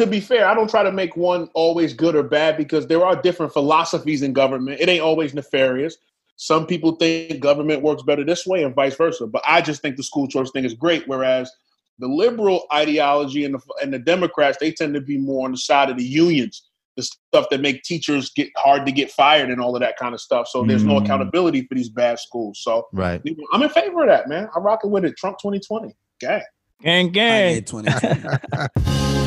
to be fair, I don't try to make one always good or bad because there are different philosophies in government. It ain't always nefarious. Some people think government works better this way and vice versa. But I just think the school choice thing is great. Whereas the liberal ideology and the, and the Democrats, they tend to be more on the side of the unions, the stuff that make teachers get hard to get fired and all of that kind of stuff. So there's no Mm. accountability for these bad schools. So Right. I'm in favor of that, man. I'm rocking with it. Trump 2020. Okay. Gang, gang. Kanye 2020.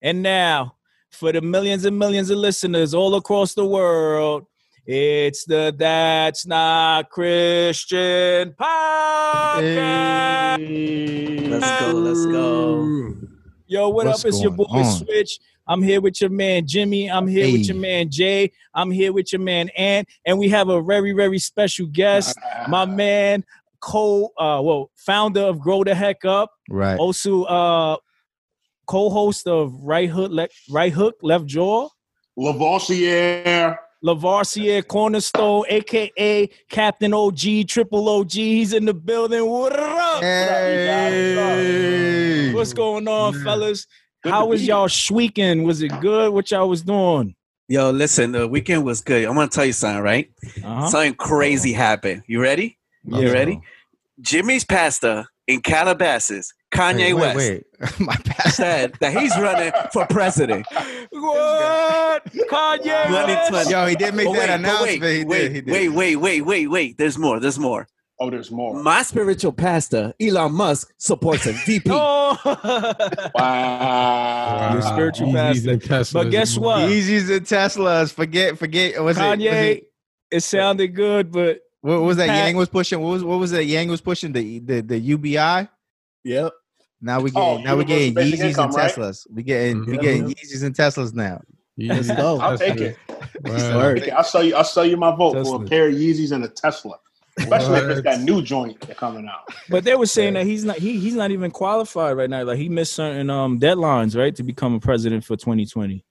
And now, for the millions and millions of listeners all across the world, it's the That's Not Christian podcast. Let's go, let's go. Yo, what What's up? It's your boy on? Switch. I'm here with your man Jimmy. I'm here with your man Jay. I'm here with your man Ant. And we have a very, very special guest, my man, co uh well, founder of Grow the Heck Up. Right. Also uh co-host of Right Hook Le- Right Hook Left Jaw. Lavoisier. Lavarsier Cornerstone, aka Captain OG, Triple OG. He's in the building. What up? Hey. What's going on, Man. fellas? Good How was y'all weekend? Was it good? What y'all was doing? Yo, listen, the weekend was good. I'm gonna tell you something, right? Uh-huh. Something crazy happened. You ready? Yeah. You ready? Jimmy's Pasta in Calabasas, Kanye Wait, West, Wait, wait. My past. said that he's running for president. What? Kanye West? Yo, he did make Oh, that wait, announcement. wait, he wait, did. He did. wait, wait, wait, wait, wait. There's more. There's more. Oh, there's more. My spiritual pastor, Elon Musk, supports him. VP. Oh. Wow. Your spiritual pastor. But guess what? Yeezys and Teslas. Forget, forget. Was it, was Kanye, it, it sounded good, but what was that Pat- Yang was pushing? What was what was that Yang was pushing? The the, the UBI. Yep. Now we get Oh, now we getting Yeezys income, and right? Teslas. We getting we Mhm. getting Yeezys and Teslas now. Yeezys, go. I'll take Teslas. it. Word. Okay, I'll sell you. I'll sell you my vote for a pair of Yeezys and a Tesla, especially if it's that new joint that's coming out. but they were saying that he's not he he's not even qualified right now. Like he missed certain um deadlines, right, to become a president for 2020.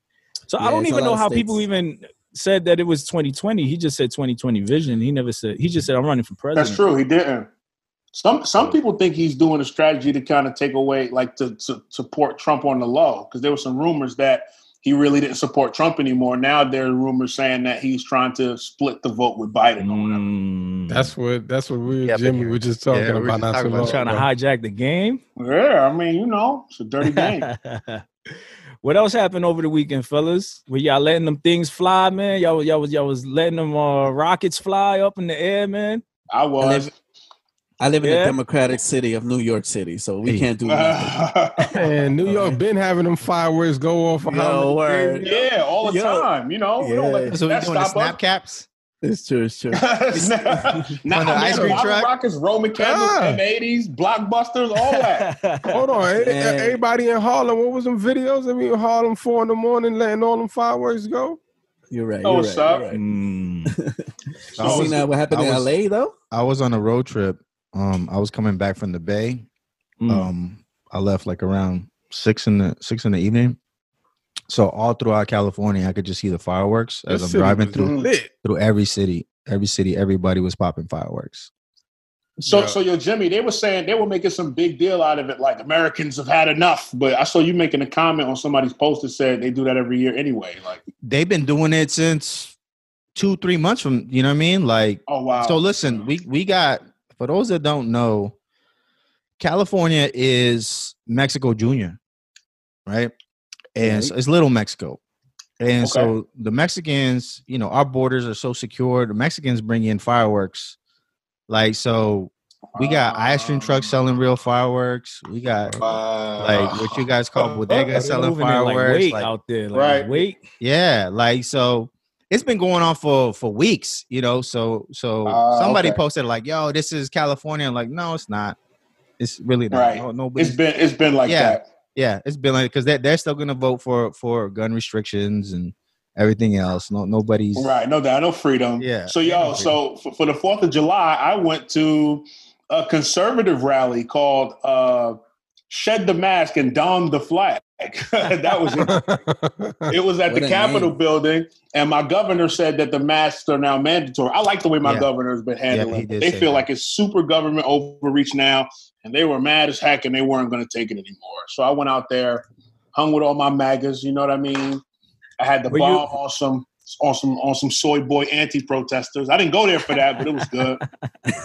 So I don't even know how states. people even said that it was 2020. He just said 2020 vision. He never said he just said I'm running for president. That's true. He didn't. Some some people think he's doing a strategy to kind of take away, like to, to support Trump on the low, because there were some rumors that he really didn't support Trump anymore. Now there are rumors saying that he's trying to split the vote with Biden or whatever. Mm. That's what that's what we Yeah, Jimmy but- were just talking yeah, we about just not talking too about long trying to hijack the game. Yeah, I mean, you know, it's a dirty game. what else happened over the weekend, fellas? Were y'all letting them things fly, man? Y'all, y'all was y'all was letting them uh, rockets fly up in the air, man. I was. Live- I live in Yeah. the democratic city of New York City, so we Hey. can't do that. And New York been having them fireworks go off. for how Yo, word. days? yeah, all the Yo. time. You know, we don't let Yeah. So we that doing stop snap us. caps. It's true. It's true. now, On the ice cream truck? Rockets, Roman candles, Ah. M80s, blockbusters, all that. Hold on, eh, eh, Man. everybody in Harlem. What was them videos? I mean, Harlem four in the morning, letting all them fireworks go. You're right. Oh, You're what's right. up? You're right. Mm. I You was- seen that? What happened I in was- LA though? I was on a road trip. Um, I was coming back from the Bay. Mm. Um, I left like around six in the six in the evening. So all throughout California, I could just see the fireworks as That I'm driving through lit. through every city. Every city, everybody was popping fireworks. So, Yeah. so yo, Jimmy, they were saying they were making some big deal out of it, like Americans have had enough. But I saw you making a comment on somebody's post that said they do that every year anyway. Like, They've been doing it since two, three months from you know what I mean? Like oh wow. So listen, we we got for those that don't know, California is Mexico Junior, right? And so it's little Mexico. And so the Mexicans, you know, our borders are so secure. The Mexicans bring in fireworks. Like so we got ice cream trucks ah. selling real fireworks. We got like what you guys call bodega They're selling it like fireworks. like- out there, like Right. Wait, yeah, like so it's been going on for for weeks, you know. So so Ah, somebody okay. posted like, "Yo, this is California." I'm like, no, it's not. It's really not. Right. No, it's been it's been like Yeah. that. yeah, it's been like because they're they're still gonna vote for for gun restrictions and everything else. No, nobody's Right. No doubt. No freedom. Yeah. So yo, No so for, for the Fourth of July, I went to a conservative rally called uh, shed the mask and don the flag. that was it. It was at What the Capitol name. building, and my governor said that the masks are now mandatory. I like the way my Yeah. governor has been handling. he it. they feel that. like it's super government overreach now, and they were mad as heck, and they weren't going to take it anymore. So I went out there, hung with all my magas. You know what I mean? I had the Were you- bomb on some on some on some soy boy anti-protesters. I didn't go there for that, but it was good.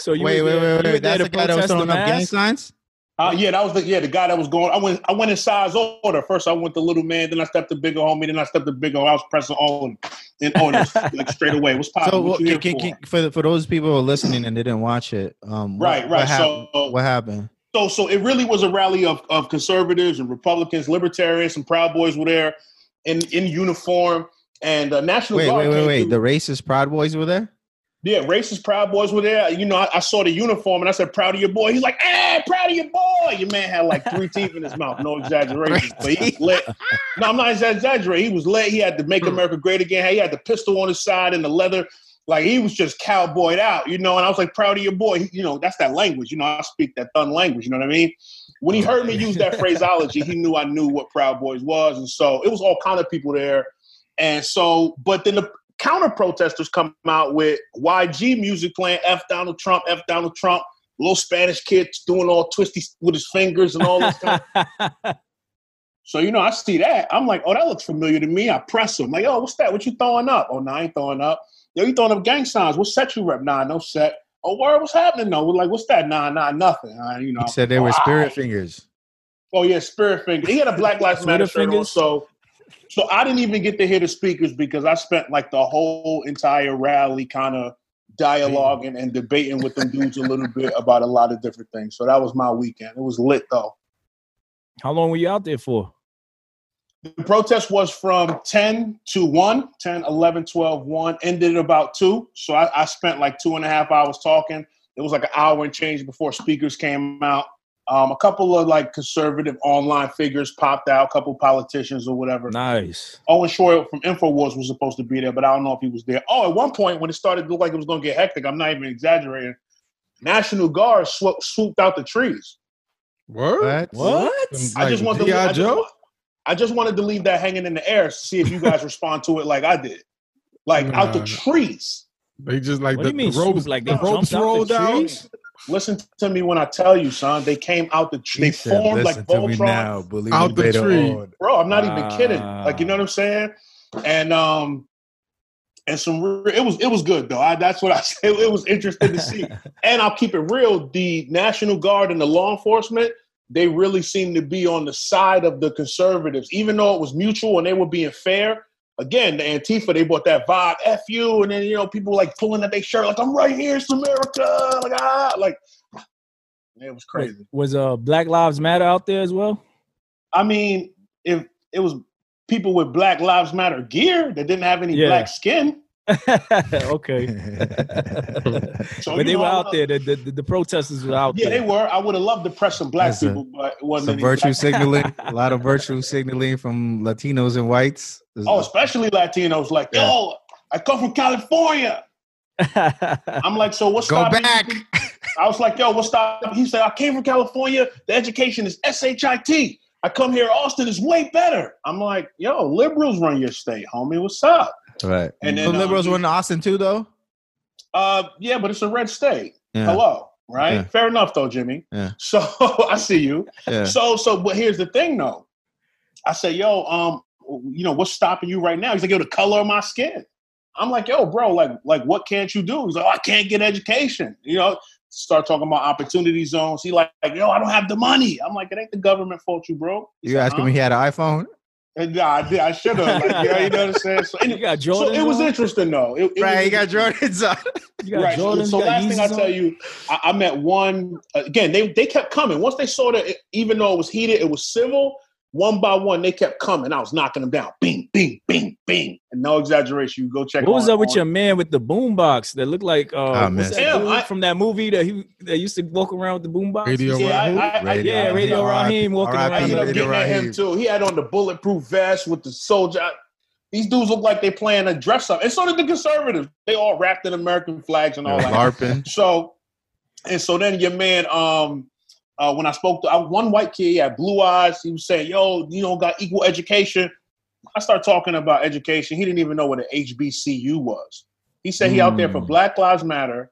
So you wait, were wait, there- wait, wait. That's the guy that was throwing up gang signs. Uh, yeah, that was the yeah the guy that was going. I went I went in size order. First, I went the little man, then I stepped to bigger homie, then I stepped to bigger. I was pressing on in orders like straight away. What's popping? So what here can, for? can, for for those people who are listening and they didn't watch it, um, what- Right, right. So- what happened? so so it really was a rally of, of conservatives and Republicans, libertarians, and Proud Boys were there in in uniform, and uh, National Wait, Guard. wait, wait, wait. through. The racist Proud Boys were there. Yeah, racist Proud Boys were there. You know, I, I saw the uniform and I said, "Proud of your boy." He's like, "Hey, proud of your boy." Your man had like three teeth in his mouth. No exaggeration, but he lit. No, I'm not exaggerating. He was lit. He had to make hmm. America great again. He had the pistol on his side and the leather. Like he was just cowboyed out, you know. And I was like, "Proud of your boy." He- you know, that's that language. You know, I speak that thun language. You know what I mean? When he oh, heard me use that phraseology, he knew I knew what Proud Boys was, and so it was all kind of people there. And so, but then the counter protesters come out with YG music playing F Donald Trump, F Donald Trump, little Spanish kids doing all twisty with his fingers and all this kind of So, you know, I see that. I'm like, oh, that looks familiar to me. I press him. Like, oh, what's that? What you throwing up? Oh, no, I ain't throwing up. Yo, you throwing up gang signs. What set you rep? Nah, no set. Oh, word, what's happening though? We're like, what's that? Nah, nah, nothing. Uh, you know. He said they were oh, spirit alright. fingers. Oh yeah, Spirit fingers. He had a Black Lives Matter shirt on, so so I didn't even get to hear the speakers because I spent like the whole entire rally kind of dialoguing and debating with them dudes a little bit about a lot of different things. So that was my weekend. It was lit though. How long were you out there for? The protest was from 10 to 1, 10, 11, 12, 1, ended at about 2. So I, I spent like two and a half hours talking. It was like an hour and change before speakers came out. Um, a couple of like conservative online figures popped out, a couple politicians or whatever. Nice. Owen Shroyer from InfoWars was supposed to be there, but I don't know if he was there. Oh, at one point when it started to look like it was going to get hectic, I'm not even exaggerating. National Guard swo- swooped out the trees. What? What? I just wanted to leave, I just, I just wanted to leave that hanging in the air to see if you guys respond to it like I did, like out the trees. They just like What the, do you mean the ropes, swoop? Like they the ropes jumped out the rolled out. Trees? Listen to me when I tell you, son. They came out the He they said, formed like "Listen Voltron. now, Out the tree. on." bro. I'm not even kidding. Like you know what I'm saying? And um, and some re- it was it was good though. I, that's what I said. It was interesting to see. and I'll keep it real. The National Guard and the law enforcement they really seemed to be on the side of the conservatives, even though it was mutual and they were being fair. Again, the Antifa they bought that vibe, f you, and then you know people like pulling at their shirt like I'm right here, it's America, like ah, like it was Was, crazy. was uh Black Lives Matter out there as well? I mean, if it was people with Black Lives Matter gear that didn't have any Yeah. black skin, okay. so but they know, were out there. The, the, the protesters were out Yeah, there. they were. I would have loved to press some black That's a- people, but it wasn't Some virtue black- signaling, a lot of virtue signaling from Latinos and whites. Oh, especially Latinos. Like, Yeah. yo, I come from California. I'm like, so what's go stopping back. you? I was like, yo, what's stopping? He said, I came from California. The education is shit. I come here. Austin is way better. I'm like, yo, liberals run your state, homie. What's up? Right. And the then, um, liberals were in Austin too, though. Uh, yeah, but it's a red state. Yeah. Hello, right? Yeah. Fair enough, though, Jimmy. Yeah. So I see you. Yeah. So, so, but here's the thing, though. I say, yo, um, you know, what's stopping you right now? He's like, yo, the color of my skin. I'm like, yo, bro, like, like, what can't you do? He's like, oh, I can't get education. You know, start talking about opportunity zones. He like, like, yo, I don't have the money. I'm like, it ain't the government fault you, bro. He You said, asking huh? me he had an iPhone? And, nah, I did. I should have. Like, yeah, you know what I'm saying. So, you anyway, got so it was interesting, though. It, it right, was he got interesting. Jordans on. You got right. Jordan. So, so last thing I tell you, I, I met one uh, again. They they kept coming. Once they saw that, it- even though it was heated, it was civil. One by one, they kept coming. I was knocking them down. Bing, bing, bing, bing. And no exaggeration. You go check. What was on- up with on- your man with the boombox that looked like uh, I that him. dude I- from that movie that he that used to walk around with the boombox? Radio Yeah, Raheem? I, I, Radio Yeah, Radio Raheem walking I R.I.P. around. ended up Radio getting at him too. He had on the bulletproof vest with the soldier. These dudes look like they playing a dress up, and so did the conservatives. They all wrapped in American flags and all that. LARPing. So, and so then your man, um, uh, when I spoke to uh, one white kid, he had blue eyes. He was saying, "Yo, you know, got equal education." I started talking about education. He didn't even know what an HBCU was. He said he out there for Mm. Black Lives Matter,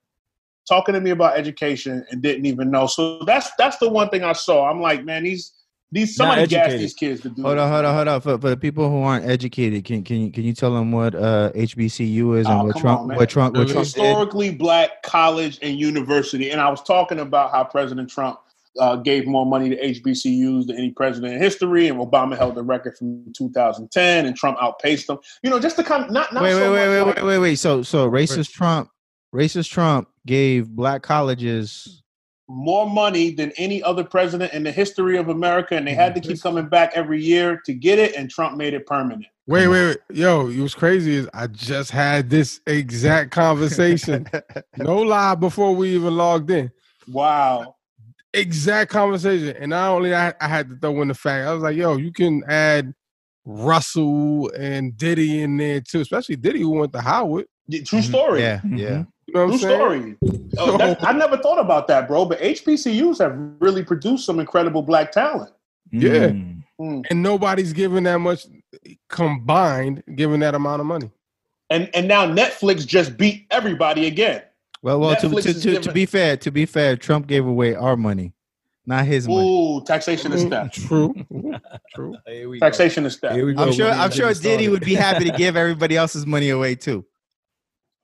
talking to me about education, and didn't even know. So that's that's the one thing I saw. I'm like, man, these these somebody gas these kids to do. Hold on, hold on, hold on. For, for the people who aren't educated, can can you can you tell them what uh, HBCU is and Oh, what Trump on, what Trump what? Trump did? historically black college and university. And I was talking about how President Trump uh, gave more money to HBCUs than any president in history, and Obama held the record from 2010, and Trump outpaced them. You know, just to kind of not not Wait, so wait, wait, wait, wait, wait, wait. So so racist Trump, racist Trump gave black colleges. more money than any other president in the history of America, and they had to keep coming back every year to get it, and Trump made it permanent. Wait, wait, wait. Yo, it was crazy is I just had this exact conversation. no lie before we even logged in. Wow. Exact conversation. And not only I, I had to throw in the fact, I was like, yo, you can add Russell and Diddy in there too, especially Diddy who went to Howard. Yeah, True story. Yeah, Mhm. yeah. You know True I'm saying? story. Oh, that's- I never thought about that, bro. But HBCUs have really produced some incredible black talent. Yeah. Mm. Mm. And nobody's giving that much combined, giving that amount of money. And and now Netflix just beat everybody again. Well, well, to, Netflix to, is to, to be fair, to be fair, Trump gave away our money, not his money. Ooh, taxation is mm-hmm. theft. True. True. Here we go. Taxation is theft. Here we go. I'm sure. I'm sure Diddy would be happy to give everybody else's money away too.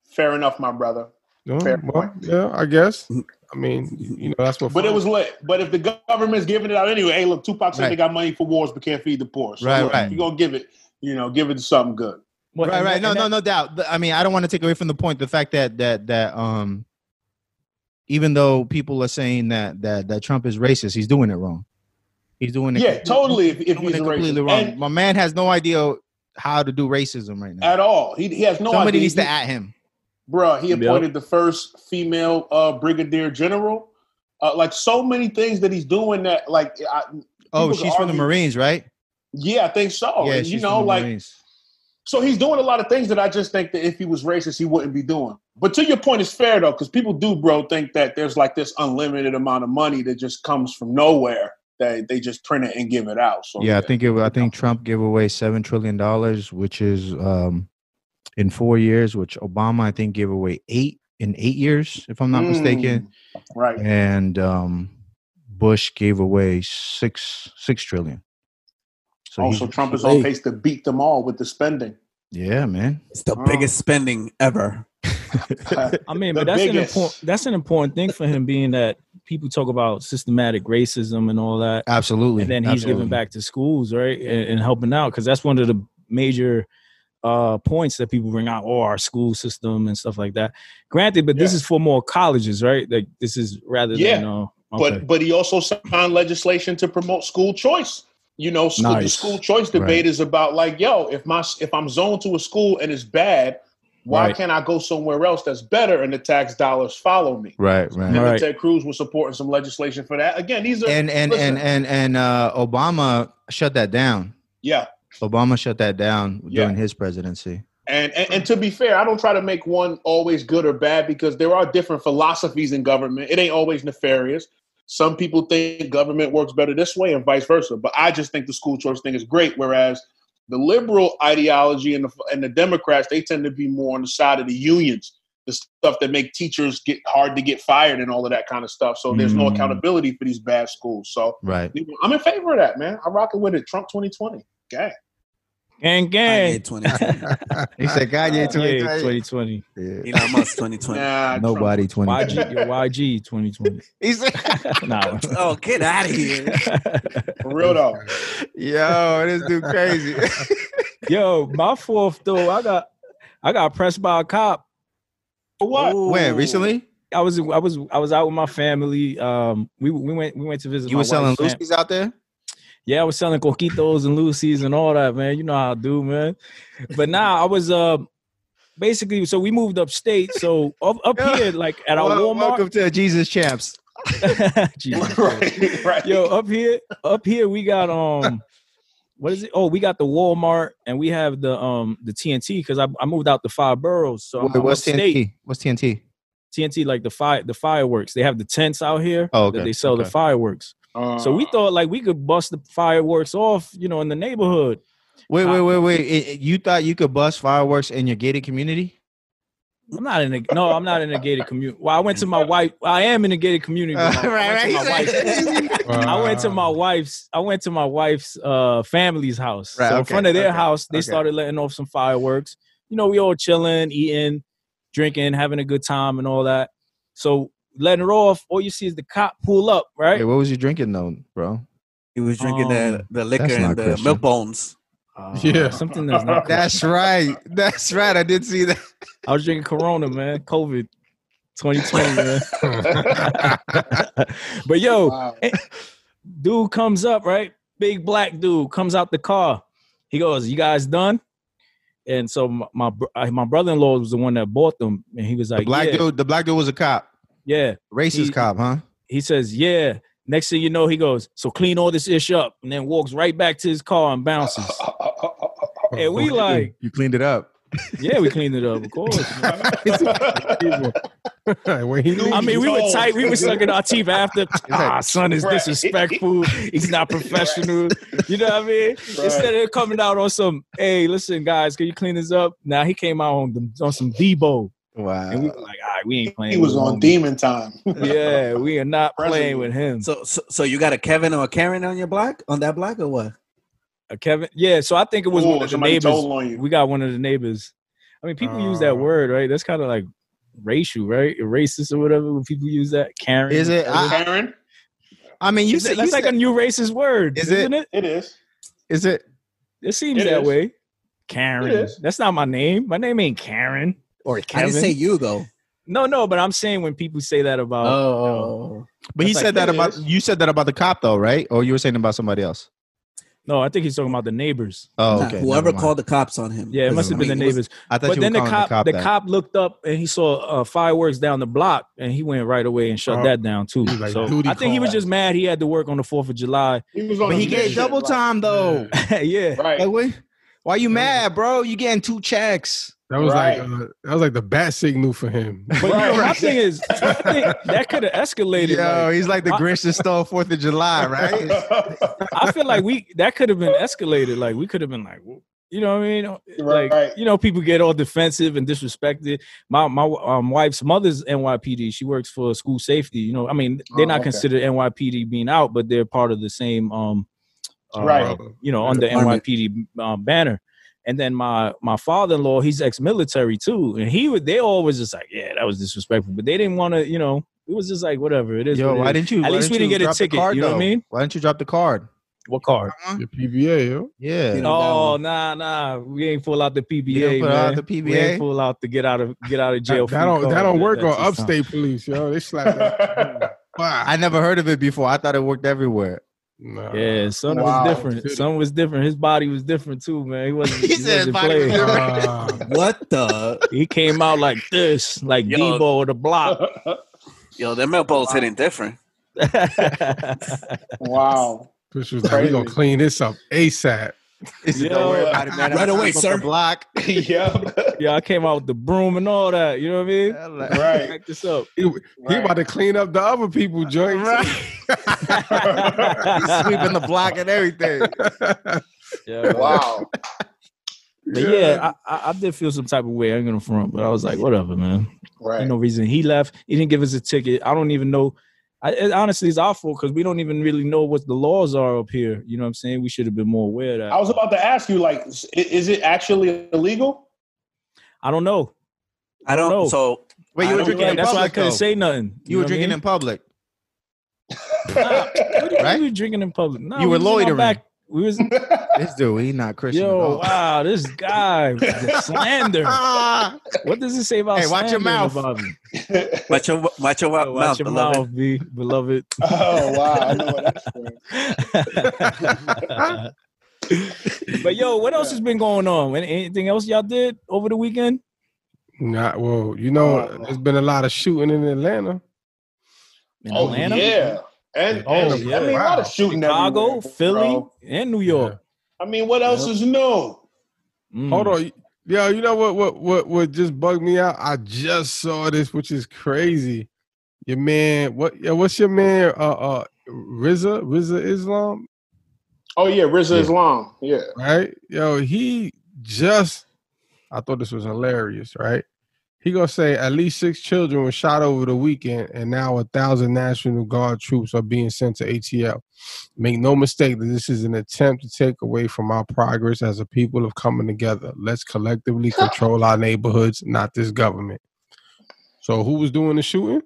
Fair enough, my brother. No, Fair well, yeah, I guess. I mean, you know, that's what. But it was lit. But if the government's giving it out anyway, hey, look, Tupac said Right. they got money for wars but can't feed the poor. So Right, look, right. if you're gonna give it, you know, give it to something good. Well, right, right. that- No, no, that- no doubt. I mean, I don't want to take away from the point. The fact that that that um, even though people are saying that that that Trump is racist, he's doing it wrong. He's doing it. Yeah, totally. If, if doing he's completely racist. wrong. And My man has no idea how to do racism right now. at all. He, he has no idea. Somebody idea. needs He- to at him. Bruh, he Yep. appointed the first female uh, brigadier general. Uh, like so many things that he's doing that, like, I, Oh, she's could from the Marines, right? Yeah, I think so. yeah, And, she's you from know, the like, Marines. So he's doing a lot of things that I just think that if he was racist, he wouldn't be doing. But to your point, it's fair though, because people do, bro, think that there's like this unlimited amount of money that just comes from nowhere that they just print it and give it out. So Yeah, I think it. I think Trump gave away seven trillion dollars, which is um, in four years. Which Obama, I think, gave away eight in eight years, if I'm not mistaken. Mm, right. And um, Bush gave away six six trillion. So also, he's- Trump is Hey. on pace to beat them all with the spending. yeah, man. It's the biggest spending ever. I mean, but that's an important that's an important thing for him, being that people talk about systematic racism and all that, Absolutely. and then he's absolutely. giving back to schools, right, and, and helping out because that's one of the major uh points that people bring out, oh, our school system and stuff like that. Granted, but this is for more colleges, right? Like this is rather Yeah, than uh, okay. But but he also signed legislation to promote school choice. You know, school, the school choice debate Right. is about like, yo, if my if I'm zoned to a school and it's bad, why Right. can't I go somewhere else that's better and the tax dollars follow me? Right, right. Him Right. and Ted Cruz was supporting some legislation for that. Again, these are And and listen, and and and uh, Obama shut that down. yeah. Obama shut that down Yeah. during his presidency. And, and and to be fair, I don't try to make one always good or bad because there are different philosophies in government. It ain't always nefarious. Some people think government works better this way and vice versa. But I just think the school choice thing is great. Whereas the liberal ideology and the and the Democrats, they tend to be more on the side of the unions, the stuff that make teachers get hard to get fired and all of that kind of stuff. So there's no Mm. accountability for these bad schools. So Right. I'm in favor of that, man. I'm rocking with it. Trump 2020. Okay. Gang, gang. Kanye 2020. He said, "God, yeah, Yeah, 2020." 2020. Yeah. Elon Musk 2020. Nah, Nobody 20. YG, yo, YG 2020. He said, nah. Oh, get out of here. For real though. "Yo, this dude crazy." Yo, my fourth though, I got I got pressed by a cop. For what? when recently? I was I was I was out with my family. Um, we we went we went to visit. You were selling wife's Lucy's out there? Yeah, I was selling coquitos and Lucy's and all that, man. You know how I do, man. But now I was uh basically so we moved upstate. So up, up here, like at our Wel- Walmart. Welcome to Jesus Champs. Jesus right, right. Yo, up here, up here we got um what is it? Oh, we got the Walmart and we have the um the TNT because I, I moved out to five boroughs. So Wait, what's upstate. TNT? What's TNT? TNT like the fire the fireworks. They have the tents out here Oh, okay. that they sell the fireworks. So we thought like we could bust the fireworks off, you know, in the neighborhood. Wait, wait, wait, wait. It- it- you thought you could bust fireworks in your gated community? I'm not in a no, I'm not in a gated community. Well, I went to my wife. I am in a gated community. I went to my wife's- I went to my wife's. I went to my wife's uh, family's house. Right, so in front of their okay, house, they okay. started letting off some fireworks. You know, we all chilling, eating, drinking, having a good time, and all that. So letting it off, all you see is the cop pull up. Right? Hey, what was you drinking though, bro? He was drinking the, Um, the liquor and the Christian. milk bones. Uh, Yeah. something that's not. That's right. That's right. I did see that. I was drinking Corona, man. COVID, 2020, man. but yo, wow. dude comes up, right? Big black dude comes out the car. He goes, "You guys done?" And so my my, uh, my brother in law was the one that bought them, and he was The like, black yeah, dude. The black dude was a cop, yeah." racist He- cop, huh? He says, "Yeah." Next thing you know, he goes, "So clean all this ish up," and then walks right back to his car and bounces. and we like, You cleaned it up. yeah, we cleaned it up, of course. when he I mean, we were tight. We were sucking our teeth after. Ah, son is disrespectful. He's not professional. You know what I mean? Instead of coming out on some, hey, listen, guys, can you clean this up? Now he came out on, the, on some Debo, Wow. and we were like, all right, we ain't playing. he was with on him. demon time. Yeah, we are not playing with him. So, so so you got a Kevin or a Karen on your block on that block or what? Uh, Kevin, yeah. So I think it was Ooh, one of the neighbors. on you. We got one of the neighbors. I mean, people use that Uh. word, right? That's kind of like racial, right? Racist or whatever. When people use that, Karen. Is it? I- Karen, I mean, you Is said that's you like said, a new racist word, Is it? isn't it? it is. is it? It seems It that is. way. Karen. That's not my name. My name ain't Karen or I Kevin. didn't say you though. no, no, but I'm saying when people say that about. Oh, But he said like- that about is. you said that about the cop though, right? Or you were saying about somebody else? No, I think he's talking about the neighbors. Oh, Nah, okay. whoever called the cops on him. Yeah, it must have been the I mean, it was- neighbors. I thought But you then were the calling cop, the cop, looked up and he saw uh, fireworks down the block, and he went right away and shut Oh. that down too. Like, so I think he was just mad he had to work on the Fourth of July. He was on. But he gave double time though. yeah, Right. Like, wait, why you mad, bro? You getting two checks? That was Right. like uh, that was like the bat signal for him. But you know, my thing is, I think that could have escalated. Yo, like- he's like the I- Grinch that stole Fourth of July, right? I feel like we that could have been escalated. Like we could have been like, you know what I mean? Like Right. you know, people get all defensive and disrespected. My my um, wife's mother's NYPD. She works for school safety. You know, I mean, they're Oh, not okay. considered NYPD being out, but they're part of the same um, uh, Right. You know, Yeah, under department. NYPD um, banner. And then my my father in law, he's ex military too, and he would. They always just like, yeah, that was disrespectful, but they didn't want to. You know, it was just like whatever it is. Yo, what it why is. didn't you? At why least we didn't you get a drop ticket, Card, you know what I mean? Why didn't you drop the card? What card? Your PBA, yo. Yeah. You know, Oh that nah nah, we ain't pull out the PBA, You pull man. out the We PBA? ain't pull out to get out of get out of jail. That, that don't that don't work on upstate police, yo. They slap that. Wow. I never heard of it before. I thought it worked everywhere. Nah. something. Yeah, son Wow. was different. Son was different. His body was different too, man. He wasn't. He he said wasn't body was Uh, what the? He came out like this, like Yo. Debo or the block. Yo, them milk bones hitting different. wow. Push was like, we gonna clean this up ASAP. He said, Yo. Don't worry about it, man. Right away, sir. The block. yeah. yeah, I came out with the broom and all that. You know what I mean? Right. Back this up. He, he about to clean up the other people joints. He's sweeping the block and everything. Yeah. Wow. But yeah, I, I, I did feel some type of way. I ain't gonna front, but I was like, whatever, man. Right. Ain't no reason he left. He didn't give us a ticket. I don't even know. I, it, honestly, it's our fault because we don't even really know what the laws are up here. You know what I'm saying? We should have been more aware of that. I was about to ask you, like, is, is it actually illegal? I don't know. I don't. know. So Wait, you were drinking Yeah, in that's why I couldn't though. say nothing. You were know I drinking mean? in public. Nah, what do you Right? mean were drinking in public? Nah, You were was in our loitering. Back. We was This dude, he not Christian yo, wow, this guy slander. What does it say about Hey, watch your mouth. about me? watch your watch your Yo, mouth, watch your beloved. mouth, B, beloved. oh wow, I know what that's for. but yo, what else has been going on? Any- Anything else y'all did over the weekend? Nah, well, you know, Uh, there's been a lot of shooting in Atlanta. In Oh Atlanta, yeah, and, Oh, and yeah. I mean, a lot of shooting Chicago, Philly, bro. and New York. I mean, what else is new? Mm. Hold on. Yo, you know what? What? What? What just bugged me out? I just saw this, which is crazy. Your man, what? Yeah, what's your man? Uh, uh, Rizza, Rizza Islam, Oh yeah, Rizza Yeah. Islam. Yeah. right? Yo, he just. I thought this was hilarious, right? He gonna say at least six children were shot over the weekend, and now a thousand National Guard troops are being sent to ATL. Make no mistake that this is an attempt to take away from our progress as a people of coming together. Let's collectively control our neighborhoods, not this government. So, who was doing the shooting?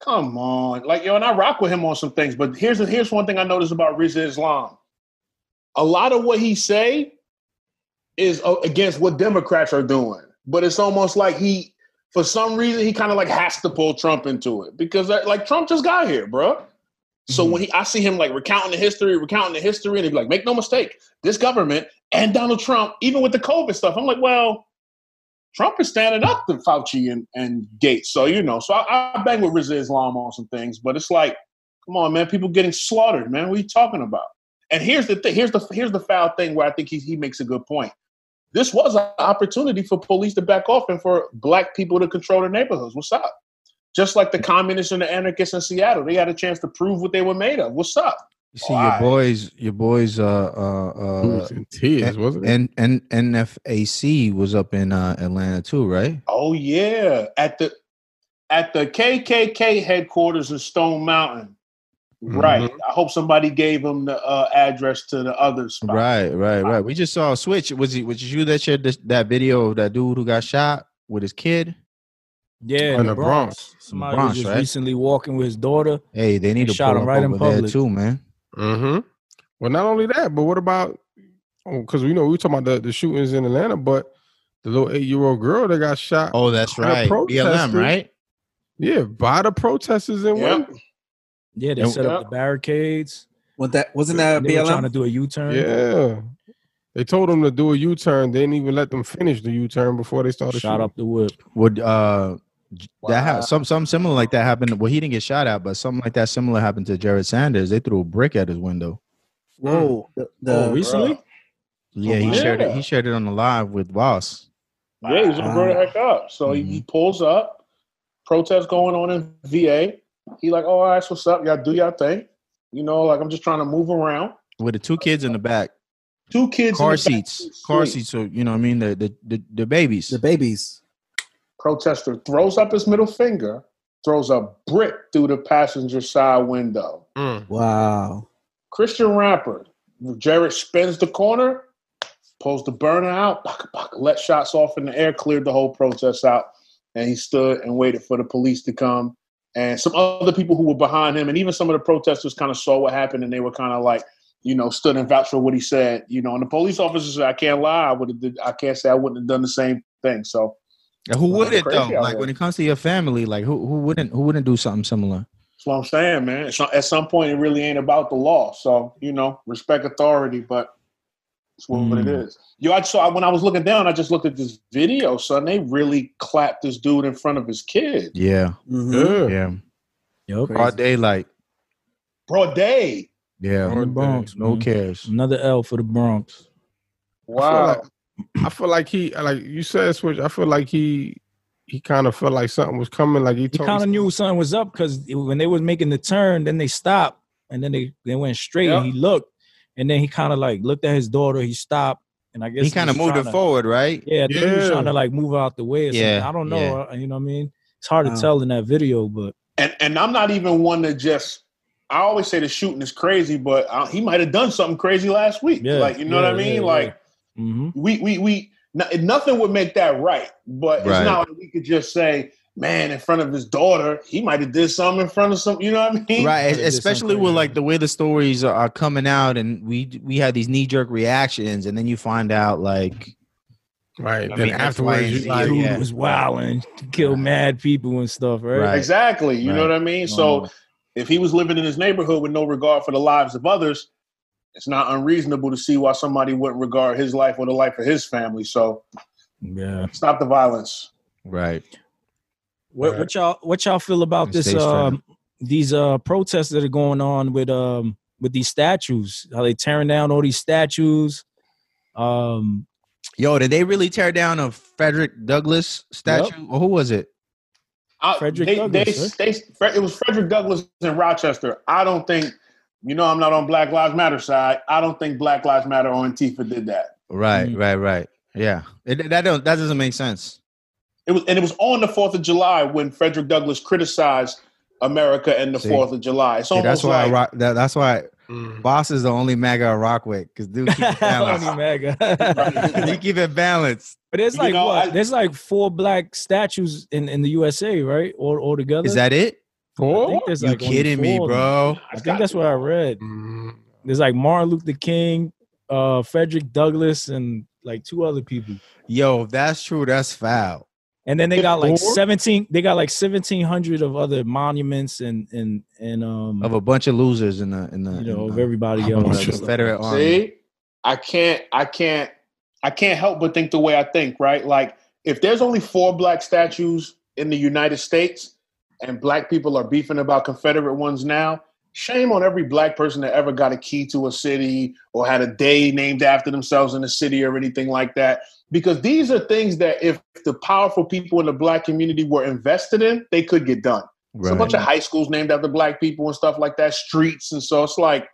Come on, like yo, and I rock with him on some things, but here's here's one thing I noticed about Rizza Islam. A lot of what he say is uh, against what Democrats are doing, but it's almost like he, for some reason, he kind of like has to pull Trump into it because like Trump just got here, bro. So mm-hmm. when he, I see him like recounting the history, recounting the history, and he'd be like, "Make no mistake, this government and Donald Trump, even with the COVID stuff." I'm like, well, Trump is standing up to Fauci and, and Gates. So, you know, so I, I bang with Rizza Islam on some things, but it's like, come on, man, people getting slaughtered, man. What are you talking about? And here's the thing, here's the here's the foul thing where I think he, he makes a good point. This was an opportunity for police to back off and for black people to control their neighborhoods. What's up? Just like the communists and the anarchists in Seattle, they had a chance to prove what they were made of. What's up? You see Why? your boys, your boys, uh, uh, uh, was in tears, wasn't it? and and NFAC was up in uh, Atlanta too, right? Oh yeah, at the at the KKK headquarters in Stone Mountain. Right. I hope somebody gave him the uh, address to the other spot. Right, right, right. We just saw a switch. Was it was you that shared this, that video of that dude who got shot with his kid? Yeah, In in the the Bronx. Bronx. Somebody Bronx, was just right? recently walking with his daughter. Hey, they need to shot pull him right in over there public. too, man. Mm-hmm. Well, not only that, but what about? Because we know we were talking about the, the shootings in Atlanta, but the little eight year old girl that got shot. Oh, that's right. BLM, right? Yeah, by the protesters in Yep. Wayne. Yeah, they And- set up the barricades. What that wasn't that They were trying to do a U-turn. Yeah. They told them to do a U turn. They didn't even let them finish the U turn before they started Shot shooting. up the whip. Would uh j- that Wow. ha- some something similar like that happened? Well, he didn't get shot at, but something like that similar happened to Jered Sanders. They threw a brick at his window. Whoa. The, the, oh, recently? Yeah, he wow. shared it. He shared it on the live with Voss. Yeah, he's gonna grow the heck up. So he, he pulls up, protest going on in VA. He like, oh, all right, what's up? Y'all do y'all thing. You know, like I'm just trying to move around. with the two kids in the back, Two kids in car the seats, seat. car seats. So you know, what I mean, the the the, the babies. the babies. Protester throws up his middle finger, throws a brick through the passenger side window. Mm. Wow. Christian rapper. Jered spins the corner, pulls the burner out, baka, baka, let shots off in the air, cleared the whole protest out, and he stood and waited for the police to come. And some other people who were behind him, and even some of the protesters kind of saw what happened, and they were kind of like, you know, stood and vouched for what he said. You know, and the police officers said, "I can't lie. I would have. Did, I can't say I wouldn't have done the same thing." So And who wouldn't crazy though? Like when it comes to your family, like who who wouldn't who wouldn't do something similar? That's what I'm saying, man. At some point, it really ain't about the law. So you know, respect authority, but it's what, what it Mm. is. Yo, I saw when I was looking down, I just looked at this video, son. They really clapped this dude in front of his kid. Yeah, Mhm. Yeah. yeah. Yep. Broad daylight. Broad day. Yeah, In the Bronx. no man. cares. Another L for the Bronx. Wow. I feel like he, like you said, switch. I feel like he, he kind of felt like something was coming. Like he He kind of knew something was up because when they was making the turn, then they stopped and then they, they went straight and he looked and then he kind of like looked at his daughter. He stopped and I guess He kind of was moved it to- forward, right? Yeah, I think he was Yeah. trying to like move out the way. Yeah, something. I don't know. yeah. uh, You know what I mean? It's hard to Wow. tell in that video, but and and I'm not even one to just. I always say the shooting is crazy, but uh, he might have done something crazy last week. Yeah, like you know what I yeah, mean? yeah, like mhm. we we we no- nothing would make that right. But it's Right. not like we could just say, man, in front of his daughter, he might have did something in front of some. You know what I mean? Right, especially with like the way the stories are, are coming out, and we we had these knee jerk reactions, and then you find out like right. I then mean, afterwards, Y, and you like, yeah. was wilding, killed mad people and stuff, right? Right. Exactly. You know what I mean? So Um, if he was living in his neighborhood with no regard for the lives of others, it's not unreasonable to see why somebody wouldn't regard his life or the life of his family. So yeah. stop the violence. right. What, Right. what y'all what y'all feel about this um these uh protests that are going on with um with these statues? Are they tearing down all these statues? Um Yo, did they really tear down a Frederick Douglass statue? Or who was it? I, Frederick they, Douglass, They, they, it was Frederick Douglass in Rochester. I don't think, you know, I'm not on Black Lives Matter side. I don't think Black Lives Matter or Antifa did that. Right, Mhm. right, right. Yeah, it, that don't that doesn't make sense. It was, and it was on the Fourth of July when Frederick Douglass criticized America and the Fourth of July. So Yeah, that's why I like rock. That, that's why Mm. Boss is the only MAGA I rock with because dude keep it balanced. Only MAGA. he keep it balanced. but there's You like know, what? I- there's like four black statues in, in the USA, right? All all together. Is that it? Four? think You like kidding me, four of bro? I think that's what I read. Mm. There's like Martin Luther King, uh, Frederick Douglass, and like two other people. Yo, if that's true, that's foul. And then they got like 17 they got like 1700 of other monuments and and and um Of a bunch of losers in the in the you know in of everybody else. Confederate Army. See, I can't, I can't, I can't help but think the way I think. Right, like if there's only four black statues in the United States, and black people are beefing about Confederate ones now, shame on every black person that ever got a key to a city or had a day named after themselves in a city or anything like that. Because these are things that if the powerful people in the black community were invested in, they could get done. There's a bunch of high schools named after black people and stuff like that, streets. And so it's like,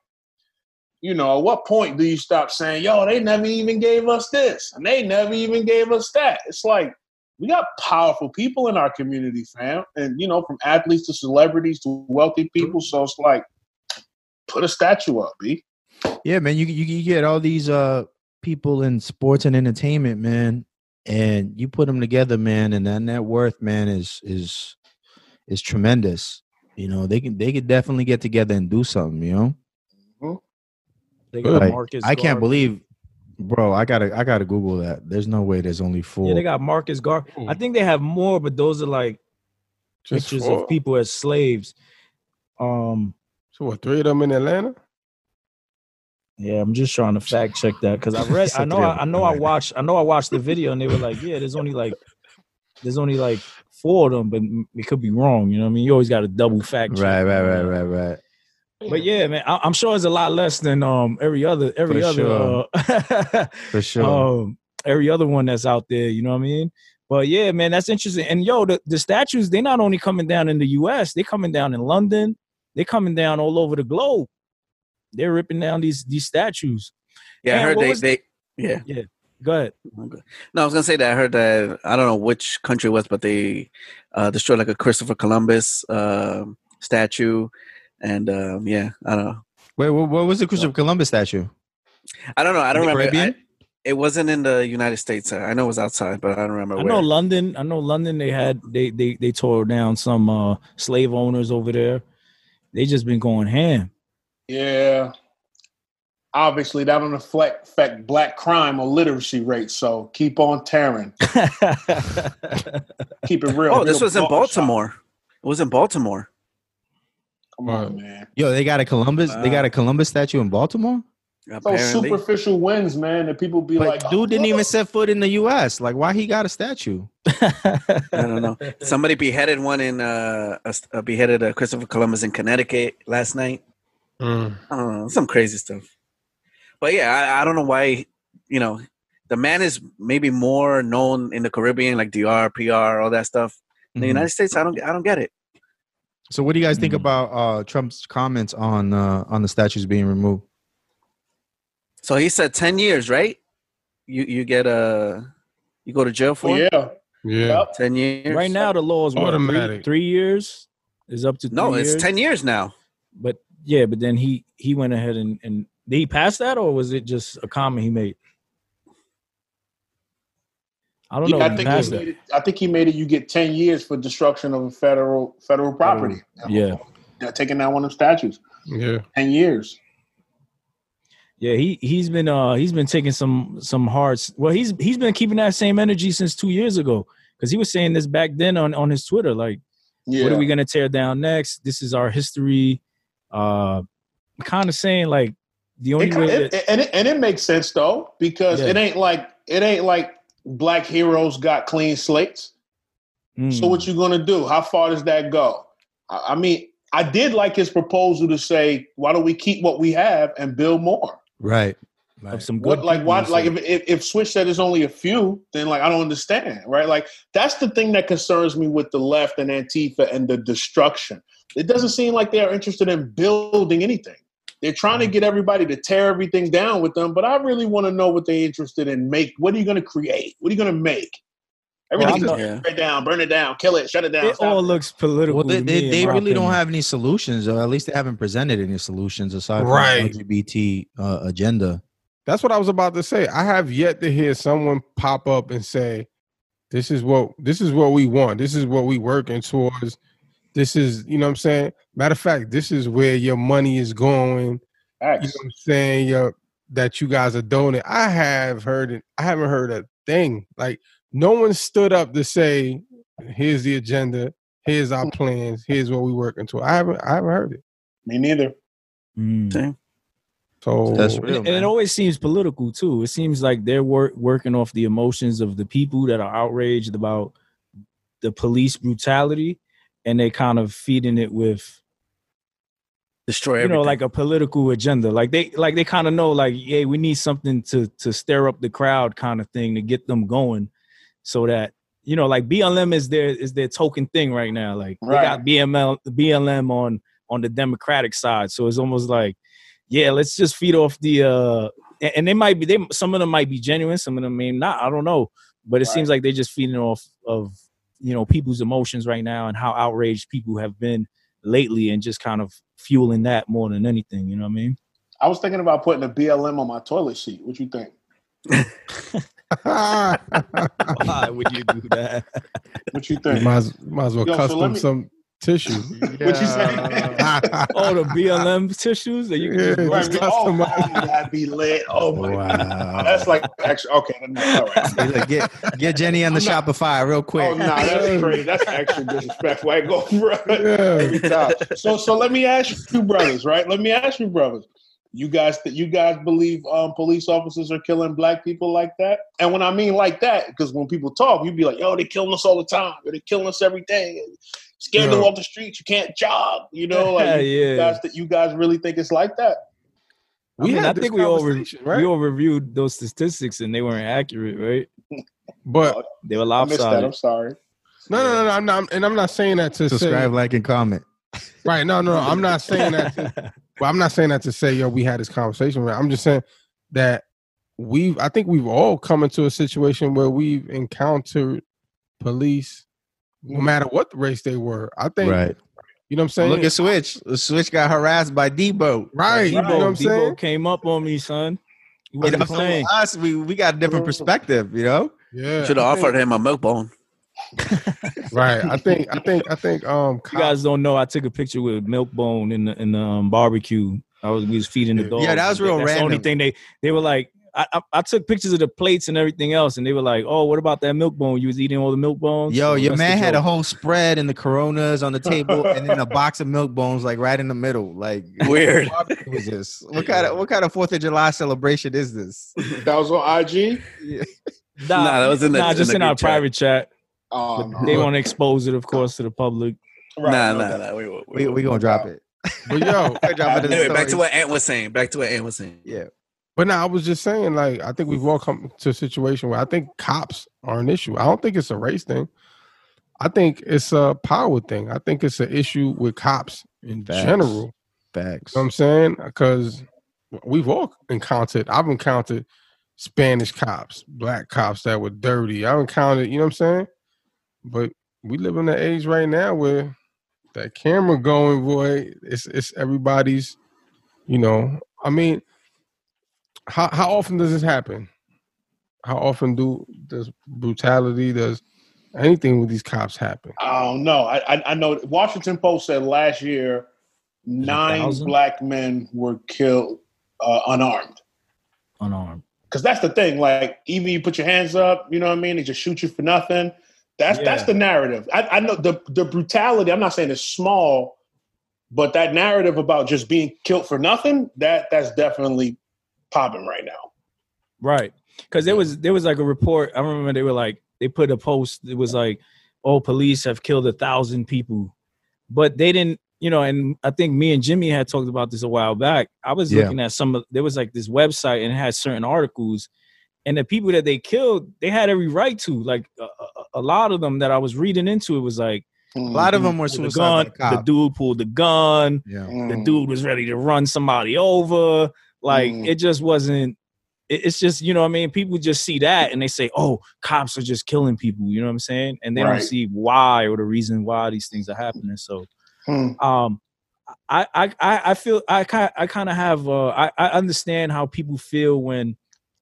you know, at what point do you stop saying, yo, they never even gave us this and they never even gave us that? It's like, we got powerful people in our community, fam. And, you know, from athletes to celebrities to wealthy people. So it's like, put a statue up, B. Yeah, man, you, you you get all these uh people in sports and entertainment, man, and you put them together, man, and that net worth, man, is is is tremendous. You know, they can they could definitely get together and do something. You know, They got Like, Marcus I can't believe, bro. I gotta I gotta Google that. There's no way there's only four. Yeah, they got Marcus Gar. Ooh. I think they have more, but those are like Just pictures four? of people as slaves. Um, So what? Three of them in Atlanta? Yeah, I'm just trying to fact check that because I read. I know. I, I know. I watched. I know. I watched the video, and they were like, "Yeah, there's only like, there's only like four of them, but it could be wrong." You know what I mean? You always got to double fact check. right, right, right, right, right. But yeah, man, I, I'm sure it's a lot less than um every other every For other sure. uh, For sure. um every other one that's out there. You know what I mean? But yeah, man, that's interesting. And yo, the, the statues they're not only coming down in the U.S., They're coming down in London. They're coming down all over the globe. They're ripping down these these statues. Yeah, I heard what they, they yeah. Yeah. Go ahead. No, I was gonna say that I heard that I don't know which country it was, but they uh, destroyed like a Christopher Columbus um statue, and um, yeah, I don't know. Wait, what, what was the Christopher Columbus statue? I don't know. I don't remember. Caribbean? I- it wasn't in the United States. I know it was outside, but I don't remember I where. know London. I know London. They had they they they tore down some uh slave owners over there. They just been going ham. Yeah. Obviously, that don't affect, affect black crime or literacy rates. So keep on tearing. Keep it real. oh, this was in barbershop. Baltimore. It was in Baltimore. Come on, man. Yo, they got a Columbus. They got a Columbus statue in Baltimore. Those Apparently, superficial wins, man. That people be But like, dude oh, didn't even set foot in the U.S. Like, why he got a statue? I don't know. Somebody beheaded one in uh, a, a beheaded a Christopher Columbus in Connecticut last night. Mm. I some crazy stuff. But yeah, I, I don't know why. You know, the man is maybe more known in the Caribbean, like DR, PR, all that stuff. In the Mhm. United States, I don't, I don't get it. So, what do you guys think Mhm. about uh, Trump's comments on uh, on the statues being removed? So he said ten years, right? You you get a you go to jail for Oh, it? yeah. Yeah. Ten years. right now, the law is what, three, Automatic. three years is up to no, three it's years. ten years now. But yeah, but then he he went ahead and and did he pass that or was it just a comment he made? I don't Yeah, know. I if he think passed he that. made it, I think he made it. You get ten years for destruction of federal federal property. Yeah. They're taking down one of them statues. Yeah. Ten years. Yeah, he he's been uh he's been taking some some hard. s- Well, he's he's been keeping that same energy since two years ago because he was saying this back then on on his Twitter. Like, Yeah. what are we gonna tear down next? This is our history. Uh, kind of saying like the only It, way it- that, and it, and it makes sense though because Yeah. it ain't like it ain't like black heroes got clean slates. So Mm. what you gonna do? How far does that go? I, I mean, I did like his proposal to say, why don't we keep what we have and build more? Right, of some good. What, like why? Like if, if if Switch said there's only a few, then like I don't understand, right? Like that's the thing that concerns me with the left and Antifa and the destruction. It doesn't seem like they are interested in building anything. They're trying to get everybody to tear everything down with them, but I really want to know what they're interested in. Make what are you going to create? What are you going to make? Everything I'm Yeah. tear it down, burn it down, kill it, shut it down. it all it. looks political. Well, they, to they, me, in they my really don't have any solutions, or at least they haven't presented any solutions aside from the LGBT uh, agenda. That's what I was about to say. I have yet to hear someone pop up and say, "This is what this is what we want. This is what we're working towards. This is you know what I'm saying. Matter of fact, this is where your money is going. You know what I'm saying? Your, that you guys are donating. I have heard it. I haven't heard a thing. Like no one stood up to say, "Here's the agenda. Here's our plans. Here's what we're working to." I haven't. I haven't heard it. Me neither. Mm. So That's And- real, and it always seems political too. It seems like they're work, working off the emotions of the people that are outraged about the police brutality, and they kind of feeding it with Destroy you know like a political agenda. Like they like they kind of know like yeah we need something to to stir up the crowd kind of thing to get them going, so that you know like BLM is their is their token thing right now. Like they got BML BLM on on the Democratic side, so it's almost like yeah let's just feed off the uh and, and they might be they some of them might be genuine, some of them may not. I don't know, but it seems like they're just feeding off of you know people's emotions right now and how outraged people have been lately and just kind of fueling that more than anything you know what i mean I was thinking about putting a BLM on my toilet seat. What you think? why would you do that What you You think? might, as- might as well Yo, so custom let me- some tissue. What you say? oh the blm tissues that you can just Yeah. roll- Right, It's oh, customized. that'd be lit. Oh my Wow. god, that's like actually okay. all right. Hey, look, get get Jenny on the I'm not- Shopify real quick. Oh no, that's crazy. That's actually disrespectful. I go bro. Yeah. So so let me ask you, brothers. Right? Let me ask you, brothers. You guys, that you guys believe um, police officers are killing black people like that? And when I mean like that, because when people talk, you'd be like, "Yo, they killing us all the time. They're killing us every day. Scared to walk the streets. You can't jog. You know, like you, Yeah. guys. That you guys really think it's like that? I mean, I had this think we all re- right? we all reviewed those statistics and they weren't accurate right but oh, they were I missed. I'm sorry. no, no, no, no, I'm not, and I'm not saying that to Subscribe, say like, and comment. right. No, no, no, I'm not saying that. To, well, I'm not saying that to say yo, we had this conversation. Right? I'm just saying that we've. I think we've all come into a situation where we've encountered police, no matter what the race they were. I think. Right. You know what I'm saying? Look at Switch. Switch got harassed by Debo. right. You know what I'm Debo, saying? Came up on me son he You wasn't know, playing us, we, we got a different perspective, you know? Yeah. Should have I think- offered him a milk bone. Right. I think. I think. I think. Um. you guys don't know I took a picture with milk bone in the in the um, barbecue. I was we was feeding the dog. Yeah, that was real That's the only thing they they were like. I, I, I took pictures of the plates and everything else, and they were like, "Oh, what about that milk bone? You was eating all the milk bones." Yo, So your man had a whole spread and the Coronas on the table, and then a box of milk bones like right in the middle. Like, Weird. what was this? What kind of what kind of Fourth of July celebration is this? That was on IG. Nah, Nah, that was in the- nah, in just the in our chat. private chat. Oh, no. They want to expose it, of course, to the public. Right, nah, no nah, doubt. nah. We, we, We we gonna drop it. But yo, We're it Anyway, back to what Ant was saying. Back to what Ant was saying. Yeah, But now I was just saying, like, I think we've all come to a situation where I think cops are an issue. I don't think it's a race thing. I think it's a power thing. I think it's an issue with cops in Facts. general. facts. You know what I'm saying? Because we've all encountered, I've encountered Spanish cops, black cops that were dirty. I've encountered, you know what I'm saying? But we live in an age right now where that camera going, boy, it's it's everybody's, you know. I mean, how how often does this happen? How often do does brutality, does anything with these cops happen? I don't know. I, I I know Washington Post said last year nine black men were killed uh, unarmed. Unarmed. Because that's the thing. Like even you put your hands up, you know what I mean? They just shoot you for nothing. That's that's the narrative. I, I know the the brutality. I'm not saying it's small, but that narrative about just being killed for nothing that that's definitely popping right now. Right. Because there was there was like a report. I remember they were like they put a post. It was like, "Oh, police have killed a thousand people," but they didn't you know, and I think me and Jimmy had talked about this a while back. I was Yeah. looking at some of there was like this website and it had certain articles, and the people that they killed, they had every right to. Like a, a, a lot of them that I was reading into, it was like mm-hmm. A lot of them were the gun, the dude pulled the gun, Yeah. the dude was ready to run somebody over. Like Mm. it just wasn't. it- It's just you know what I mean. People just see that and they say, "Oh, cops are just killing people." You know what I'm saying? And they Right. don't see why or the reason why these things are happening. So, Hmm. um, I I I I feel I kind I kind of have uh I I understand how people feel when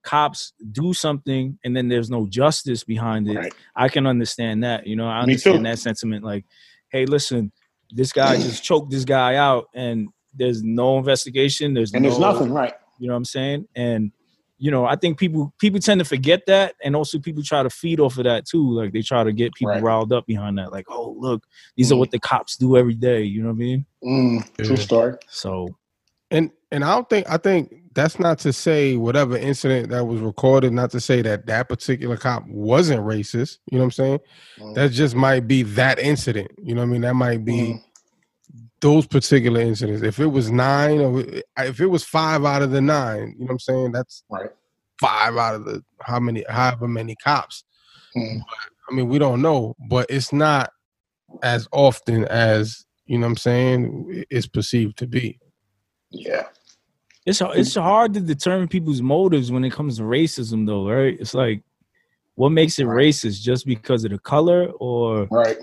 cops do something and then there's no justice behind it. Right. I can understand that. You know, I understand that sentiment. Like, hey, listen, this guy just choked this guy out, and there's no investigation. There's And there's nothing, right? You know what I'm saying? And you know, I think people people tend to forget that, and also people try to feed off of that too. Like they try to get people Right. riled up behind that. Like, oh, look, these are Mm. what the cops do every day. You know what I mean? Mm, True Yeah. story. So And and I don't think I think that's not to say whatever incident that was recorded, not to say that that particular cop wasn't racist. You know what I'm saying? Mm. That just might be that incident. You know what I mean? That might be Mm. Those particular incidents. If it was nine or if it was five out of the nine, you know what I'm saying? That's Right. five out of the how many however many cops. Mm. I mean, we don't know, but it's not as often as you know what I'm saying it's perceived to be. Yeah. it's it's hard to determine people's motives when it comes to racism, though, right? It's like, what makes it Right. racist? Just because of the color, or Right.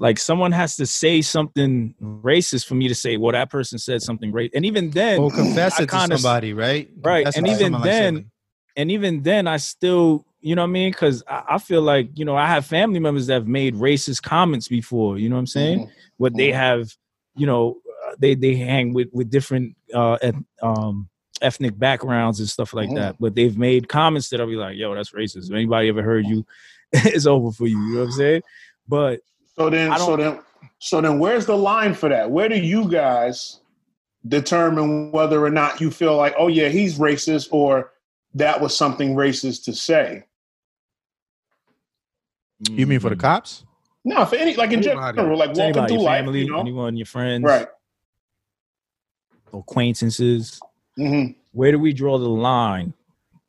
Like someone has to say something racist for me to say, well, that person said something racist. And even then, Or confess I it to kinda s- somebody, right? Right, Confess and even like then- and even then, I still, you know what I mean? Because I, I feel like, you know, I have family members that have made racist comments before. You know what I'm saying? Mhm. What they Mhm. have, you know, uh, they they hang with with different uh, eth- um, ethnic backgrounds and stuff like Mhm. that. But they've made comments that I'll be like, yo, that's racist. If anybody ever heard you, it's over for you. You know what I'm saying? But So then, so then, so then, where's the line for that? Where do you guys determine whether or not you feel like, oh yeah, he's racist, or that was something racist to say? You mean for the mm, cops? No, for any like in Anybody. general, like walking anybody, through your life, family, you know, anyone, your friends, right? acquaintances. hmm Where do we draw the line?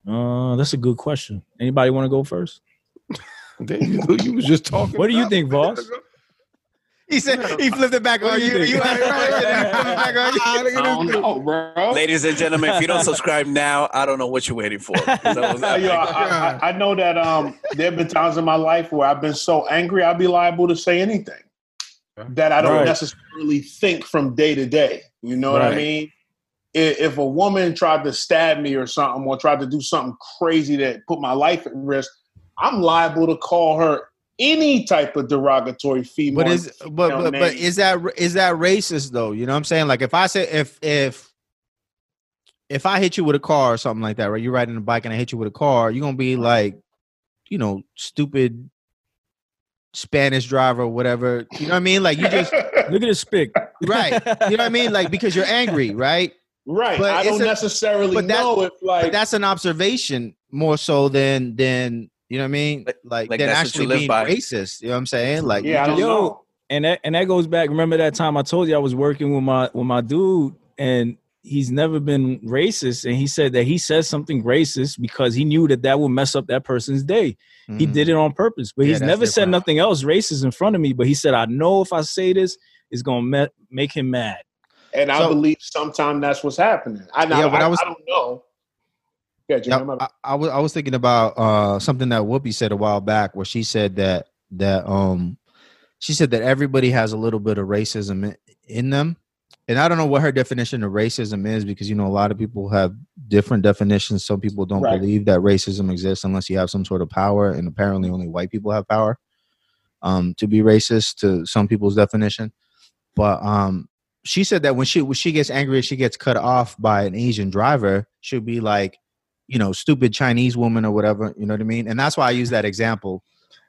Uh, that's a good question. Anybody want to go first? Okay, you, you was just talking. What do you think, boss? He said he flipped it back What on you you. You had a question, and he flipped it back on you. Look I at don't this dude. know, bro. Ladies and gentlemen, if you don't subscribe now, I don't know what you're waiting for. You know, Uh, yo, I, I, I know that um, there have been times in my life where I've been so angry, I'd be liable to say anything that I don't Right. necessarily think from day to day. You know what I mean? If a woman tried to stab me or something, or tried to do something crazy that put my life at risk, I'm liable to call her any type of derogatory female. But is but female but, but is that is that racist though? You know what I'm saying? Like if I say if if if I hit you with a car or something like that, right? You're riding a bike and I hit you with a car, you're gonna be like, you know, stupid Spanish driver or whatever. You know what I mean? Like you just Look at his spick. right. You know what I mean? Like because you're angry, right? right. but I don't a- necessarily but that- know if like But that's an observation more so than than you know what I mean? Like- Like, like than actually you being by. racist. You know what I'm saying? Like yeah, I don't just- Yo, know. and that and that goes back. Remember that time I told you I was working with my with my dude, and he's never been racist, and he said that he said something racist because he knew that that would mess up that person's day. He Mhm. did it on purpose, but Yeah, he's never said different. nothing else racist in front of me. But he said, "I know if I say this, it's gonna ma- make him mad." And I believe sometimes that's what's happening. I, Yeah, I, but I I, was- I don't know. Yeah, I'm I, I was I was thinking about uh something that Whoopi said a while back where she said that that um she said that everybody has a little bit of racism in, in them. And I don't know what her definition of racism is because you know a lot of people have different definitions. Some people don't Right. believe that racism exists unless you have some sort of power, and apparently only white people have power um to be racist to some people's definition. But um she said that when she when she gets angry and she gets cut off by an Asian driver, she'll be like, you know, stupid Chinese woman or whatever. You know what I mean? And that's why I use that example,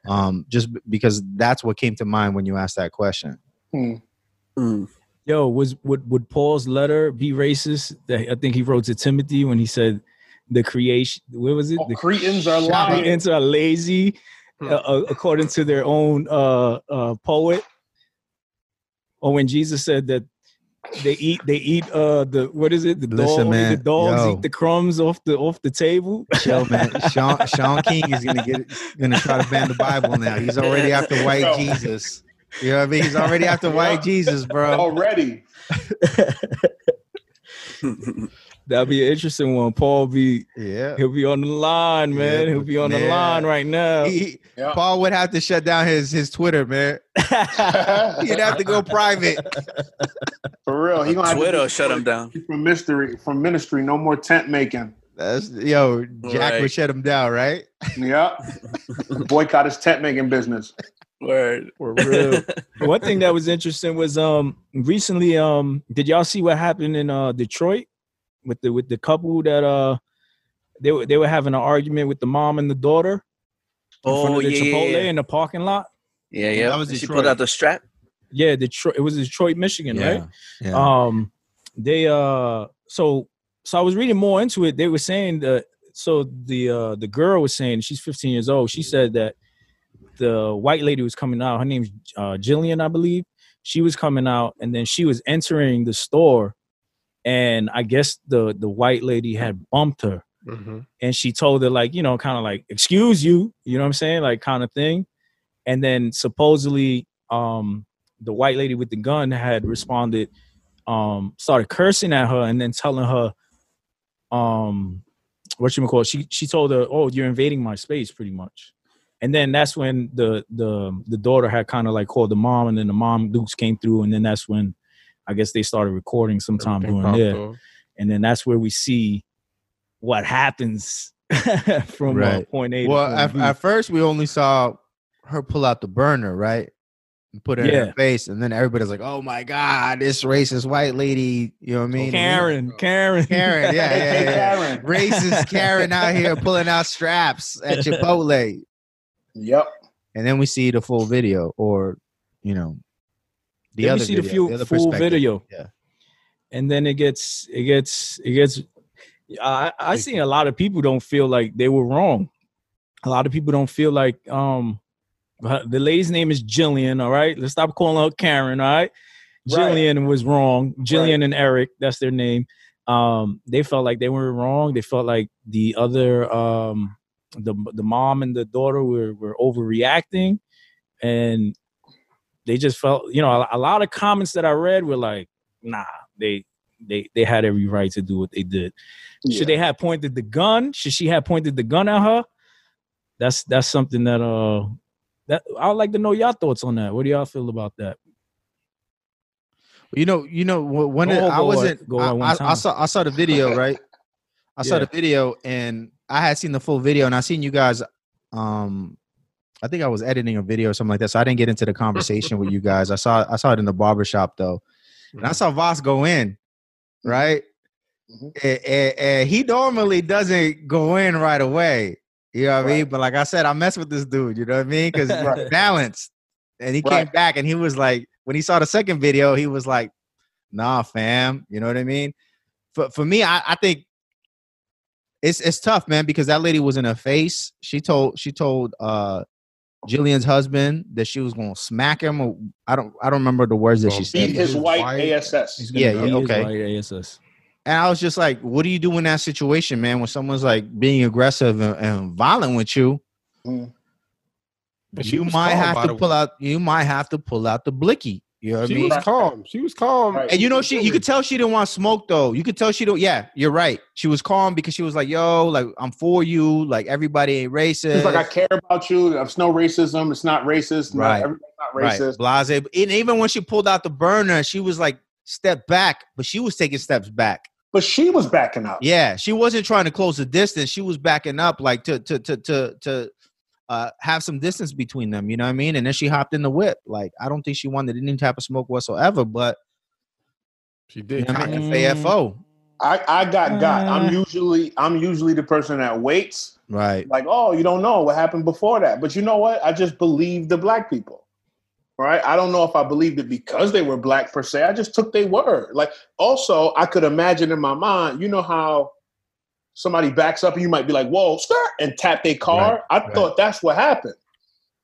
um, just because that's what came to mind when you asked that question. Hmm. Mm. Yo, was would would Paul's letter be racist? I think he wrote to Timothy when he said the creation. What was it? Oh, The Cretans are lying. Cretans are lazy, Hmm. uh, uh, according to their own uh, uh, poet. Or when Jesus said that they eat they eat uh the what is it the Listen, dog man, the dogs yo. eat the crumbs off the off the table. Chill, man. Sean Shaun King is gonna get gonna try to ban the Bible now. He's already after white Yo. Jesus. You know what I mean? He's already after white Jesus, bro. Already. That'd be an interesting one. Paul be Yeah. he'll be on the line, man. Yeah, he'll be on the line right now. He, Yeah. Paul would have to shut down his his Twitter, man. He'd have to go private. For real. He gonna have to Twitter be- shut him down. From mystery, from ministry, no more tent making. That's yo, Jack Right. would shut him down, right? Yeah. Boycott his tent making business. Word. For real. One thing that was interesting was um recently um did y'all see what happened in uh Detroit with the with the couple that uh they were they were having an argument with the mom and the daughter in front Oh of the yeah, Chipotle yeah, in the parking lot. yeah, yeah. That was she pulled out the strap. Yeah, Detroit. It was Detroit, Michigan, right? Yeah. Um, they uh, so so I was reading more into it. They were saying that so the uh the girl was saying she's 15 years old. She said that the white lady was coming out. Her name's uh, Jillian, I believe. She was coming out, and then she was entering the store, and I guess the the white lady had bumped her, Mm-hmm. and she told her like you know kind of like excuse you, you know what I'm saying, like kind of thing, and then supposedly um the white lady with the gun had responded um started cursing at her and then telling her um what you call she she told her oh you're invading my space pretty much. And then that's when the the the daughter had kind of like called the mom and then the mom dukes came through and then that's when i guess they started recording sometime during there and then that's where we see what happens from uh, point a Well, to at, B. at first we only saw her pull out the burner, right? And put it in her face, and then everybody's like, "Oh my god, this racist white lady!" You know what I mean? karen karen Karen, yeah, Hey, yeah, yeah. Karen. Racist Karen out here pulling out straps at Chipotle, Yep. and then we see the full video, or you know, the Then other we see the, video, few, other full video. Yeah. And then it gets, it gets, it gets. I I seen a lot of people don't feel like they were wrong. A lot of people don't feel like um, the lady's name is Jillian. All right, let's stop calling her Karen. All right, Right. Jillian was wrong. Jillian Right. and Eric, that's their name. Um, they felt like they were wrong. They felt like the other um, the the mom and the daughter were were overreacting, and they just felt you know a, a lot of comments that I read were like, nah, they they they had every right to do what they did. Should they have pointed the gun? Should she have pointed the gun at her? That's that's something that uh that I'd like to know your thoughts on that. What do y'all feel about that? You know, you know when it, I wasn't. go I, one I- I saw I saw the video right. I saw the video and I had seen the full video and I seen you guys. Um, I think I was editing a video or something like that, so I didn't get into the conversation with you guys. I saw I saw it in the barber shop though, and I saw Voss go in, right? Mhm. And, and- and he normally doesn't go in right away. You know what I mean? But like I said, I mess with this dude. You know what I mean? Because Right. balanced. And he came back and he was like, when he saw the second video, he was like, "Nah, fam." You know what I mean? For for me, I, I think it's it's tough, man, because that lady was in her face. She told she told uh Jillian's husband that she was gonna smack him. Or I don't I don't remember the words that she said. Beat his white White. ASS. Yeah, beat yeah, his okay. white ASS. And I was just like, what do you do in that situation, man? When someone's like being aggressive and, and violent with you, But you might have to pull way. out. You might have to pull out the blicky. You know what I She mean? was calm. She was calm. Right. And you know, she you could tell she didn't want smoke though. You could tell she don't. Yeah, you're right. She was calm because she was like, "Yo, like I'm for you. Like everybody ain't racist." It's like I care about you. It's no racism. It's not racist. Right. Everything's not right, racist. blase. And even when she pulled out the burner, she was like, "Step back," but she was taking steps back. But she was backing up. Yeah, she wasn't trying to close the distance. She was backing up, like to to to to to uh, have some distance between them. You know what I mean? And then she hopped in the whip. Like I don't think she wanted any type of smoke whatsoever. But She you did. know what I cock mean? it. FAFO. I, I got got. I'm usually I'm usually the person that waits. Right. Like, oh, you don't know what happened before that. But you know what? I just believe the black people. Right? I don't know if I believed it because they were black per se. I just took their word. Like, also, I could imagine in my mind, you know how somebody backs up and you might be like, whoa, skirt, and tap their car. I right. thought that's what happened.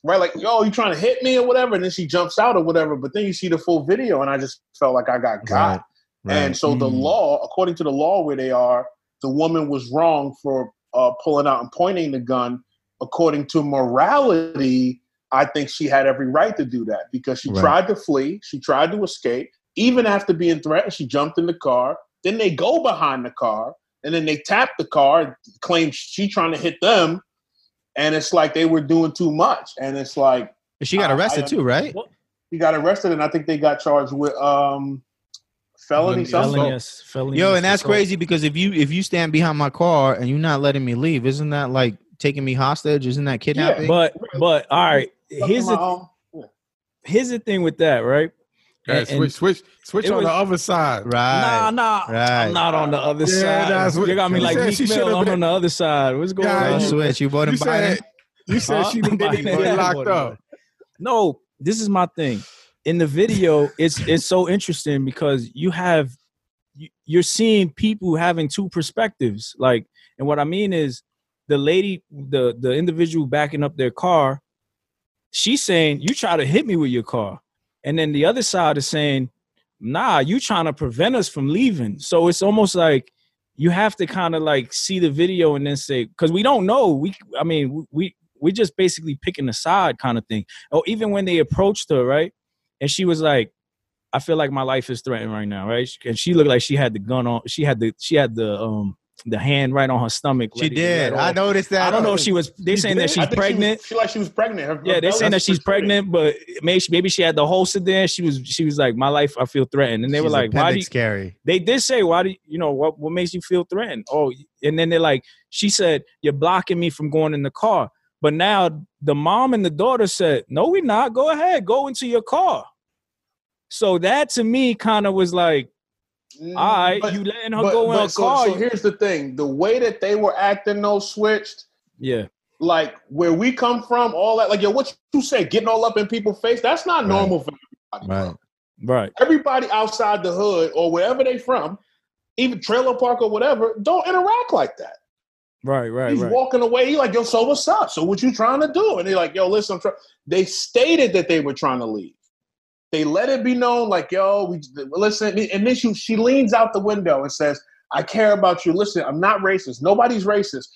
Right? Like, yo, you trying to hit me or whatever. And then she jumps out or whatever. But then you see the full video and I just felt like I got got. Right. And so the Mm. law, according to the law where they are, the woman was wrong for uh, pulling out and pointing the gun. According to morality, I think she had every right to do that because she Right. tried to flee, she tried to escape. Even after being threatened, she jumped in the car. Then they go behind the car, and then they tapped the car, claim she trying to hit them, and it's like they were doing too much. And it's like She got arrested I- too, right? he got arrested, and I think they got charged with um felony something. Felonious, felonious Yo, and that's crazy because if you if you stand behind my car and you're not letting me leave, isn't that like taking me hostage? Isn't that kidnapping? But but all right, here's the own- here's the thing with that, right? Okay, And- switch, switch, switch on was- the other side. right. Nah, nah, right. I'm not on the other Yeah, side. that's what- you got me you like said Meek she Mill. should've I'm been- on the other side. What's going Yeah, on? you- switch. You voting You said, Biden? you said Huh? she didn't Biden. get locked up. No, this is my thing. In the video, it's it's so interesting because you have you- you're seeing people having two perspectives. Like, and what I mean is the lady, the the individual backing up their car, she's saying, You try to hit me with your car. And then the other side is saying, Nah, you trying to prevent us from leaving. So it's almost like you have to kind of like see the video and then say, because we don't know. We I mean, we we're just basically picking a side kind of thing. Or even when they approached her, right? And she was like, I feel like my life is threatened right now, right? And she looked like she had the gun on. She had the she had the um the hand right on her stomach. She ready to did. I noticed that. I don't know if she was. They She saying that she's pregnant. She, was, she like she was pregnant. Her- her Yeah, they're saying that she's pregnant, but maybe maybe she had the holster there. She was she was like, my life, I feel threatened, and they were like, why do you, scary? they did say, why do you, you know what what makes you feel threatened? Oh, and then they're like, she said, you're blocking me from going in the car. But now the mom and the daughter said, no, we're not. Go ahead, go into your car. So that to me kind of was like, all right, but- you letting her but- go in but her so, car. So here's the thing: the way that they were acting, though, switched. yeah, Like where we come from, all that. Like yo, what you say, getting all up in people's face. That's not Right. normal for everybody. bro. Right. right. Everybody outside the hood or wherever they from, even trailer park or whatever, don't interact like that. Right, right, He's right. walking away. He like, yo, so what's up? So what you trying to do? And they're like, yo, listen, I'm. They stated that they were trying to leave. They let it be known, like, yo, we listen. And then she, she leans out the window and says, I care about you. Listen, I'm not racist. Nobody's racist.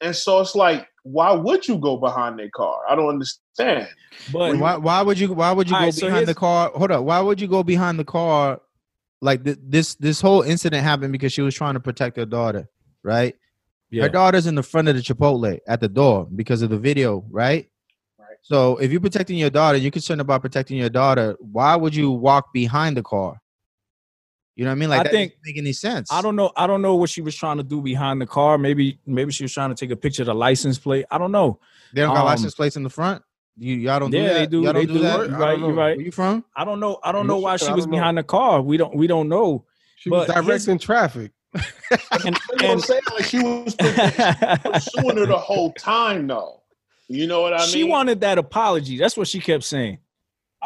And so it's like, why would you go behind their car? I don't understand. But Why, why would you why would you go right, so behind the car hold up why would you go behind the car like th- this this whole incident happened because she was trying to protect her daughter right yeah, her daughter's in the front of the chipotle at the door because of the video right Right. So if you're protecting your daughter you're concerned about protecting your daughter why would you walk behind the car you know what i mean like I that think- doesn't make any sense I don't know. I don't know what she was trying to do behind the car. Maybe maybe she was trying to take a picture of the license plate. I don't know. they don't got um, license plates in the front you y'all don't do Yeah, that they do. y'all They don't do, do. that You're right. You're right. where you from I don't know. I don't know why she was don't know. behind the car. We don't. We don't know. She was But here's- directing traffic. And, You know what I'm saying? Like she was pursuing her the whole time, though. You know what I mean? she wanted that apology. That's what she kept saying.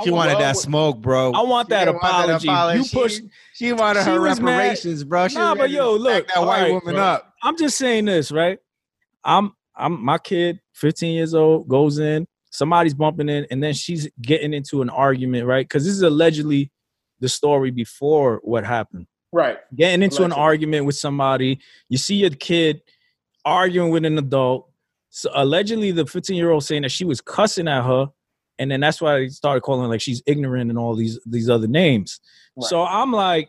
she I wanted love that what- smoke bro I want that didn't want that apology. You pushed. She wanted She her mad. reparations, bro. She Nah, was but yo, look, that white right, woman bro. up. I'm just saying this, right? I'm I'm my kid, 15 years old, goes in, somebody's bumping in, and then she's getting into an argument, right? Because this is allegedly the story before what happened. right. Getting into an argument with somebody, you see your kid arguing with an adult. So allegedly, the 15 year old saying that she was cussing at her, and then that's why they started calling her like she's ignorant and all these these other names. Right. So I'm like,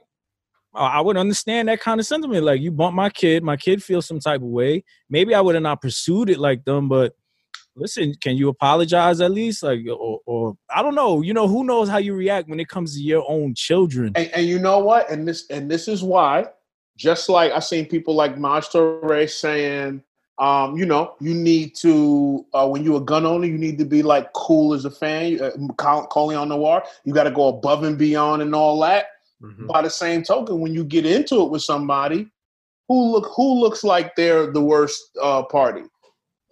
I would understand that kind of sentiment. Like you bumped my kid, my kid feels some type of way. Maybe I would have not pursued it like them, but listen, can you apologize at least? Like, or, or I don't know. You know, who knows how you react when it comes to your own children? And, and you know what? And this and this is why. Just like I seen people like Maj Toure saying, um, you know, you need to uh, when you're a gun owner, you need to be like cool as a fan. Uh, Colion Noir, you got to go above and beyond and all that. Mhm. By the same token, when you get into it with somebody, who look who looks like they're the worst uh, party?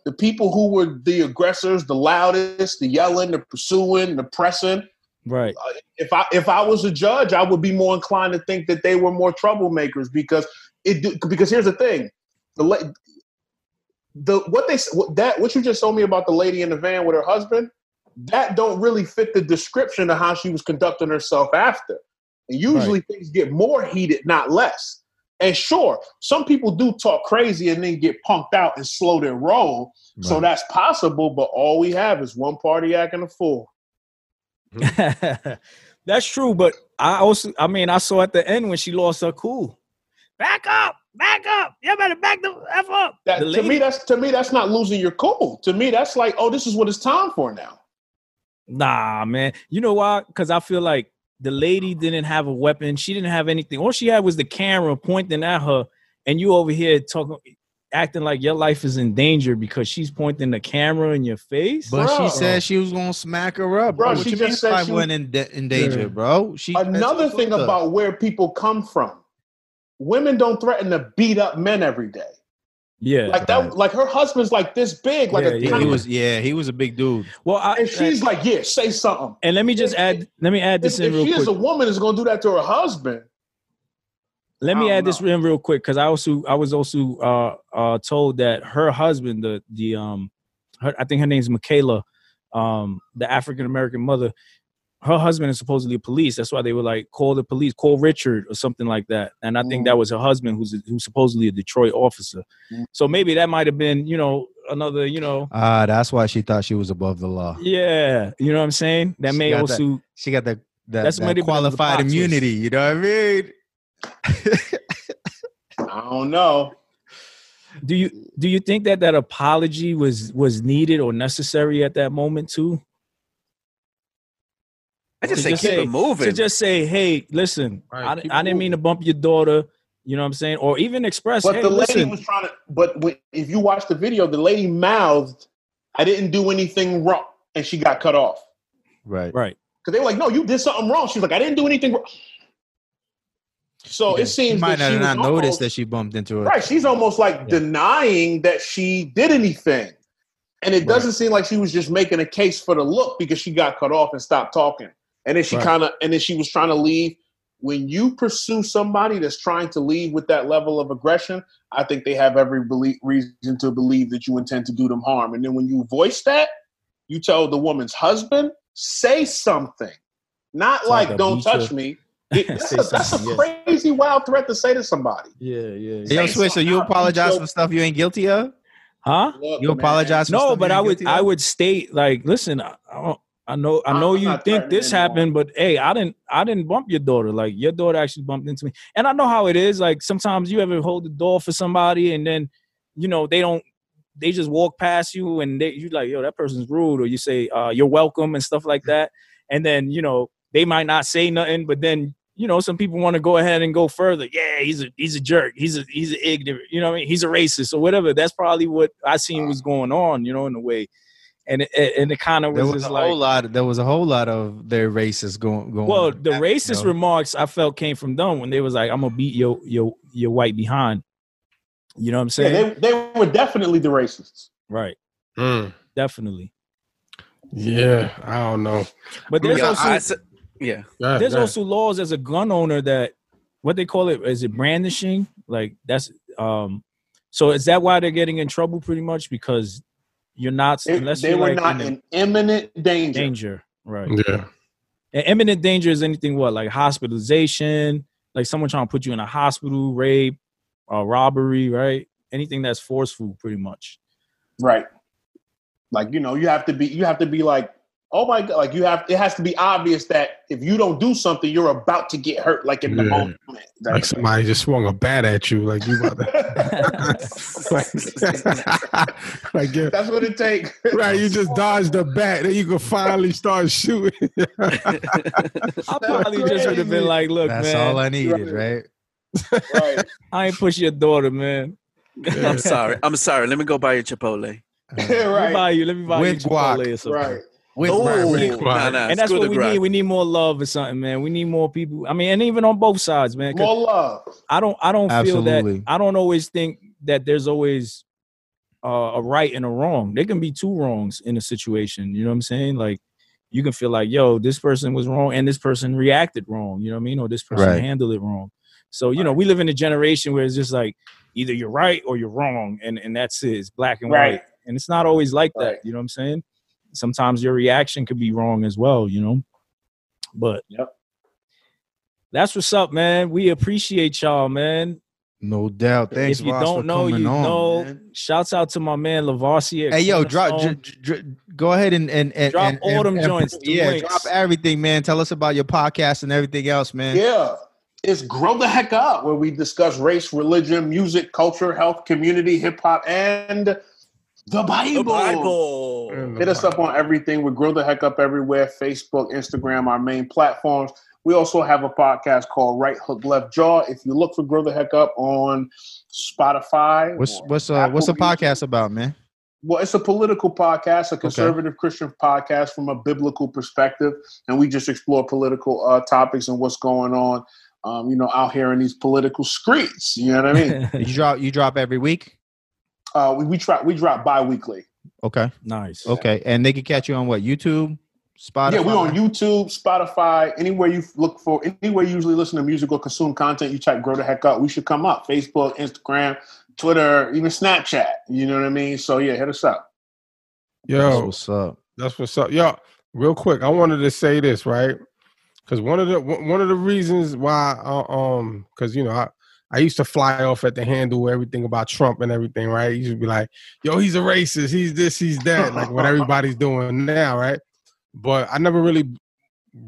The people who were the aggressors, the loudest, the yelling, the pursuing, the pressing. Right. If I if I was a judge, I would be more inclined to think that they were more troublemakers because it because here's the thing, the the what they that what you just told me about the lady in the van with her husband, that don't really fit the description of how she was conducting herself after. And usually things get more heated, not less. And sure, some people do talk crazy and then get punked out and slow their roll. So that's possible, but all we have is one party acting a fool. That's true, but I also, I mean, I saw at the end when she lost her cool. Back up, back up. You better back the f up. That, The to me, that's to me, that's not losing your cool. To me, that's like, oh, this is what it's time for now. Nah, man. You know why? Because I feel like the lady didn't have a weapon. She didn't have anything. All she had was the camera pointing at her, and you over here talking, acting like your life is in danger because she's pointing the camera in your face. But Bro. she said she was gonna smack her up, Bro, bro. What she you just mean said I she wasn't in, da- in danger, Yeah. bro? She Another thing what- about where people come from, women don't threaten to beat up men every day. yeah. Like that, like her husband's like this big, like Yeah, a yeah, he was yeah, he was a big dude. well, I, and she's like, yeah, say something. and let me just add. Let me add If, this in if real she quick. is a woman, is going to do that to her husband. Let me don't add this in real quick because I also I was also uh uh told that her husband the the um her, I think her name's Michaela um the African American mother her husband is supposedly police that's why they were like call the police call Richard or something like that and I think Mm. that was her husband who's who's supposedly a Detroit officer Mm. so maybe that might have been you know another you know Ah, that's why she thought she was above the law. yeah you know what I'm saying that She may got that- also She got the that, That's that might have been the qualified plot twist. immunity. You know what I mean? I don't know. do you do you think that that apology was was needed or necessary at that moment too I just To say just keep say- it moving. to just say, "Hey, listen, Right, I, I didn't mean to bump your daughter." You know what I'm saying? Or even express, But "Hey, the lady listen." was trying to. But if you watch the video, the lady mouthed, "I didn't do anything wrong," and she got cut off Right. right. because they were like, "No, you did something wrong." She's like, "I didn't do anything wrong." So Yeah, it seems she might that not she have was not noticed that she bumped into her. Right, she's almost like Yeah. denying that she did anything, and it doesn't seem like she was just making a case for the look because she got cut off and stopped talking, and then she Right. kind of, and then she was trying to leave. When you pursue somebody that's trying to leave with that level of aggression, I think they have every belie- reason to believe that you intend to do them harm. And then when you voice that, you tell the woman's husband, say something, not it's like, like don't touch you." me." It- that's, a, that's a something, yeah. crazy, wild threat to say to somebody. Yeah, yeah. Hey, yo, Say Swiss, so you apologize for stuff you ain't guilty of? Huh? Look, You man. apologize for No, stuff but you I would, I would state like, listen, I, I know, I know I'm you think this anymore. happened, but hey, I didn't, I didn't bump your daughter. Like your daughter actually bumped into me, and I know how it is. Like sometimes you ever hold the door for somebody, and then, you know, they don't, they just walk past you, and they, you like, yo, that person's rude, or you say, uh, you're welcome, and stuff like that, and then you know they might not say nothing, but then you know some people want to go ahead and go further. Yeah, he's a he's a jerk. He's a he's an ignorant. You know what I mean? He's a racist or whatever. That's probably what I seen was going on. You know, in a way, and it, it- and it kind of There was was just a like. whole lot. Of, There was a whole lot of their racists going. going Well, the back, racist you know? remarks I felt came from them when they was like, "I'm gonna beat your your your white behind." You know what I'm saying? Yeah, they, they were definitely the racists. right, Mm. definitely. Yeah, I don't know. But there's yeah, also I said- yeah. There's go also laws as a gun owner that what they call it is it brandishing like that's um so is that why they're getting in trouble pretty much because you're not They, unless they you're were like not in in imminent danger. danger right yeah. and imminent danger is anything what like hospitalization like someone trying to put you in a hospital rape uh, robbery right anything that's forceful pretty much Right. Like, you know, you have to be you have to be like, oh my god, like you have it has to be obvious that if you don't do something, you're about to get hurt, like in the moment. Like That's somebody just swung a bat at you, like you about to. like, like yeah. That's what it takes. Right, you just dodged the bat, then you can finally start shooting. i probably just would have been like look That's man all I needed, right? right. I ain't push your daughter man I'm sorry. I'm sorry. Let me go buy your Chipotle. Right. let me buy you let me buy With you guac. Chipotle or something. Right. With, Oh, right, with- nah, nah, and that's what we grab. need. We need more love or something, man. We need more people. I mean, and even on both sides, man. More love. I don't, I don't feel that. I don't always think that there's always uh, a right and a wrong. There can be two wrongs in a situation. You know what I'm saying? Like you can feel like, yo, this person was wrong and this person reacted wrong. You know what I mean? Or this person Right. handled it wrong. So you know, we live in a generation where it's just like either you're right or you're wrong, and and that's it. It's black and Right. white, and it's not always like that. Right. You know what I'm saying? Sometimes your reaction could be wrong as well. You know, but Yep. that's what's up, man. We appreciate y'all, man. No doubt. Thanks. if you Voss, for don't know, you on, know. man. Shouts out to my man Lavarsier. Hey yo, drop, dr- dr- go ahead and and, and Drop and- all and- them and- joints, the Yeah, links. drop everything, man. Tell us about your podcast and everything else, man. Yeah. It's Grow the Heck Up, where we discuss race, religion, music, culture, health, community, hip hop, and the Bible. The Bible. And Hit us up on everything. We Grow the Heck Up everywhere Facebook, Instagram, our main platforms. We also have a podcast called Right Hook Left Jaw. If you look for Grow the Heck Up on Spotify, What's or what's uh what's the podcast about, man? Well, it's a political podcast, a conservative Christian podcast from a biblical perspective, and we just explore political uh, topics and what's going on, um, you know, out here in these political streets. You know what I mean? You drop you drop every week. uh, we we try we drop bi-weekly. Okay, nice. okay, and they can catch you on what YouTube, Spotify. Yeah, we're on YouTube, Spotify, anywhere you look for, anywhere you usually listen to music or consume content. You type "Grow the Heck Up," we should come up. Facebook, Instagram, Twitter, even Snapchat. You know what I mean? So yeah, hit us up. That's what's up. That's what's up. Yo, real quick, I wanted to say this, right? Because one of the one one of the reasons why, uh, um, because you know, I I used to fly off at the handle everything about Trump and everything, right? You should be like, yo, he's a racist, he's this, he's that, like what everybody's doing now, right? But I never really,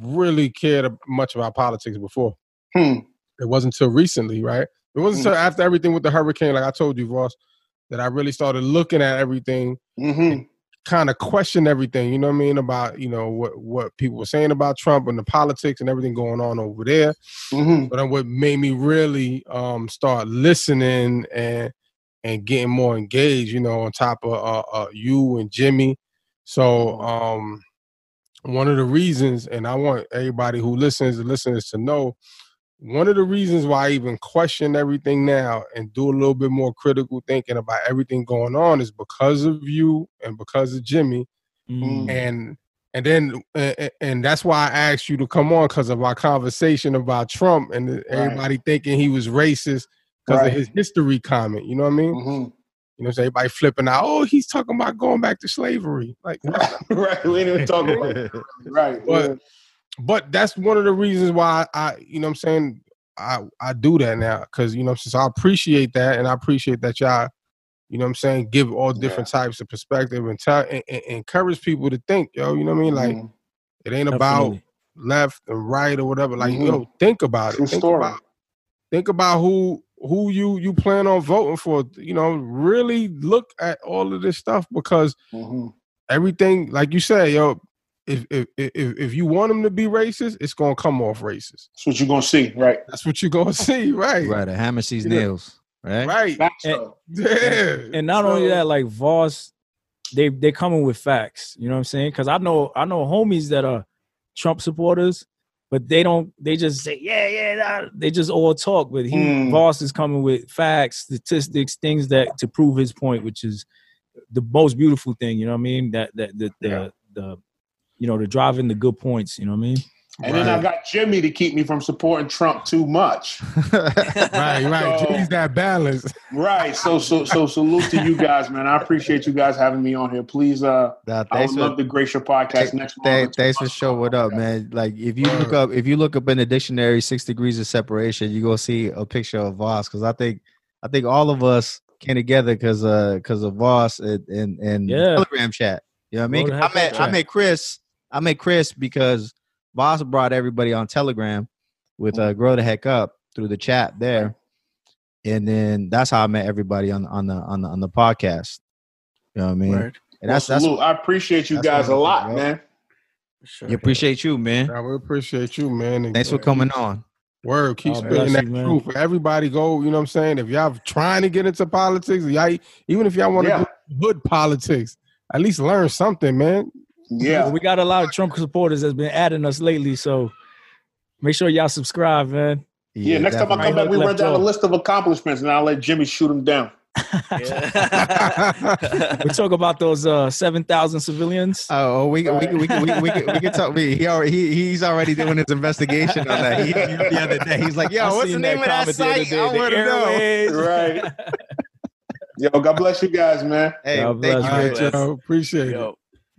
really cared much about politics before. Hmm. It wasn't until recently, right? It wasn't until after everything with the hurricane, like I told you, Ross, that I really started looking at everything hmm kind of question everything, you know what I mean, about you know what what people were saying about Trump and the politics and everything going on over there. hmm But what made me really um start listening and and getting more engaged, you know, on top of uh, uh you and Jimmy. So um one of the reasons, and I want everybody who listens and listeners to know, one of the reasons why I even question everything now and do a little bit more critical thinking about everything going on is because of you and because of Jimmy Mm. and and then and, and that's why I asked you to come on because of our conversation about Trump and the- everybody thinking he was racist because Right. of his history comment. You know what I mean? hmm You know, so everybody flipping out. Oh, he's talking about going back to slavery. Like, right. We didn't even talk about it. Right. But-. But that's one of the reasons why I, you know, what I'm saying I I do that now because you know, since I appreciate that and I appreciate that y'all. You know what I'm saying? Give all different types of perspective and, tell, and, and encourage people to think, yo. You know what I mean? Like Mhm. it ain't about Definitely. left and right or whatever. Like Mhm. yo, think about True it. Think story. about think about who who you you plan on voting for. You know, really look at all of this stuff because Mhm. everything, like you said, yo, if if if, if you want them to be racist, it's gonna come off racist. That's what you're gonna see. Right. That's what you're gonna see, right? Right, a hammer sees You know- nails. Right. Right. And- though. Yeah. and not only that, like Voss, they they coming with facts. You know what I'm saying? Because I know I know homies that are Trump supporters, but they don't. They just say yeah, yeah. Nah. They just all talk. But he Mm. Voss is coming with facts, statistics, things that to prove his point, which is the most beautiful thing. You know what I mean? That that the the, Yeah. the you know to drive in the good points. You know what I mean? And then I got Jimmy to keep me from supporting Trump too much. right, right. So- Jimmy's that balance. Right. So so so salute to you guys, man. I appreciate you guys having me on here. Please uh Nah, I thanks would for love to grace your podcast next Thank- month. thanks for showing up, man. Like if you look up if you look up in the dictionary six degrees of separation, you gonna see a picture of Voss because I think I think all of us came together because uh because of Voss and and, and Yeah. Telegram chat. You know what I mean? I met I met Chris. I met Chris because Voss brought everybody on Telegram with uh grow the heck up through the chat there. And then that's how I met everybody on on the on the on the podcast. You know what I mean? Word. And that's Well, that's salute. I appreciate you guys a lot, bro. man. Sure. you appreciate you, man. Yeah, we appreciate you, man. And- Thanks for coming on. Word, keep God spitting bless that you, man. truth. Everybody go, you know what I'm saying? If y'all trying to get into politics, y'all, even if y'all want to Yeah. do hood politics, at least learn something, man. Yeah. But we got a lot of Trump supporters that's been adding us lately. So make sure y'all subscribe, man. Yeah, next time I come back, we run down a list of accomplishments and I'll let Jimmy shoot them down. We talk about those uh, seven thousand civilians. Oh, oh, we can, we we we can, we we can talk. We, he already, he, he's already doing his investigation on that. He, the other day, he's like, "Yo, I what's the name of that comment the other site? day, I want to know." Airways. Right. Yo, God bless you guys, man. Hey, God thank bless you, All you. man. right, yo, appreciate it.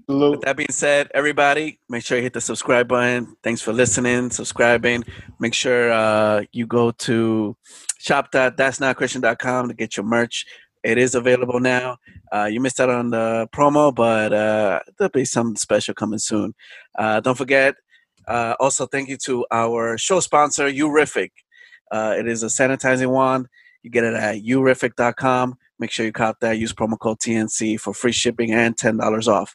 With that being said, everybody, make sure you hit the subscribe button. Thanks for listening, subscribing. Make sure uh, you go to shop.that'snotchristian.com to get your merch. It is available now. Uh, you missed out on the promo, but uh, there'll be something special coming soon. Uh, don't forget, uh, also thank you to our show sponsor, Urific. Uh, it is a sanitizing wand. You get it at urific.com. Make sure you cop that. Use promo code TNC for free shipping and $10 off.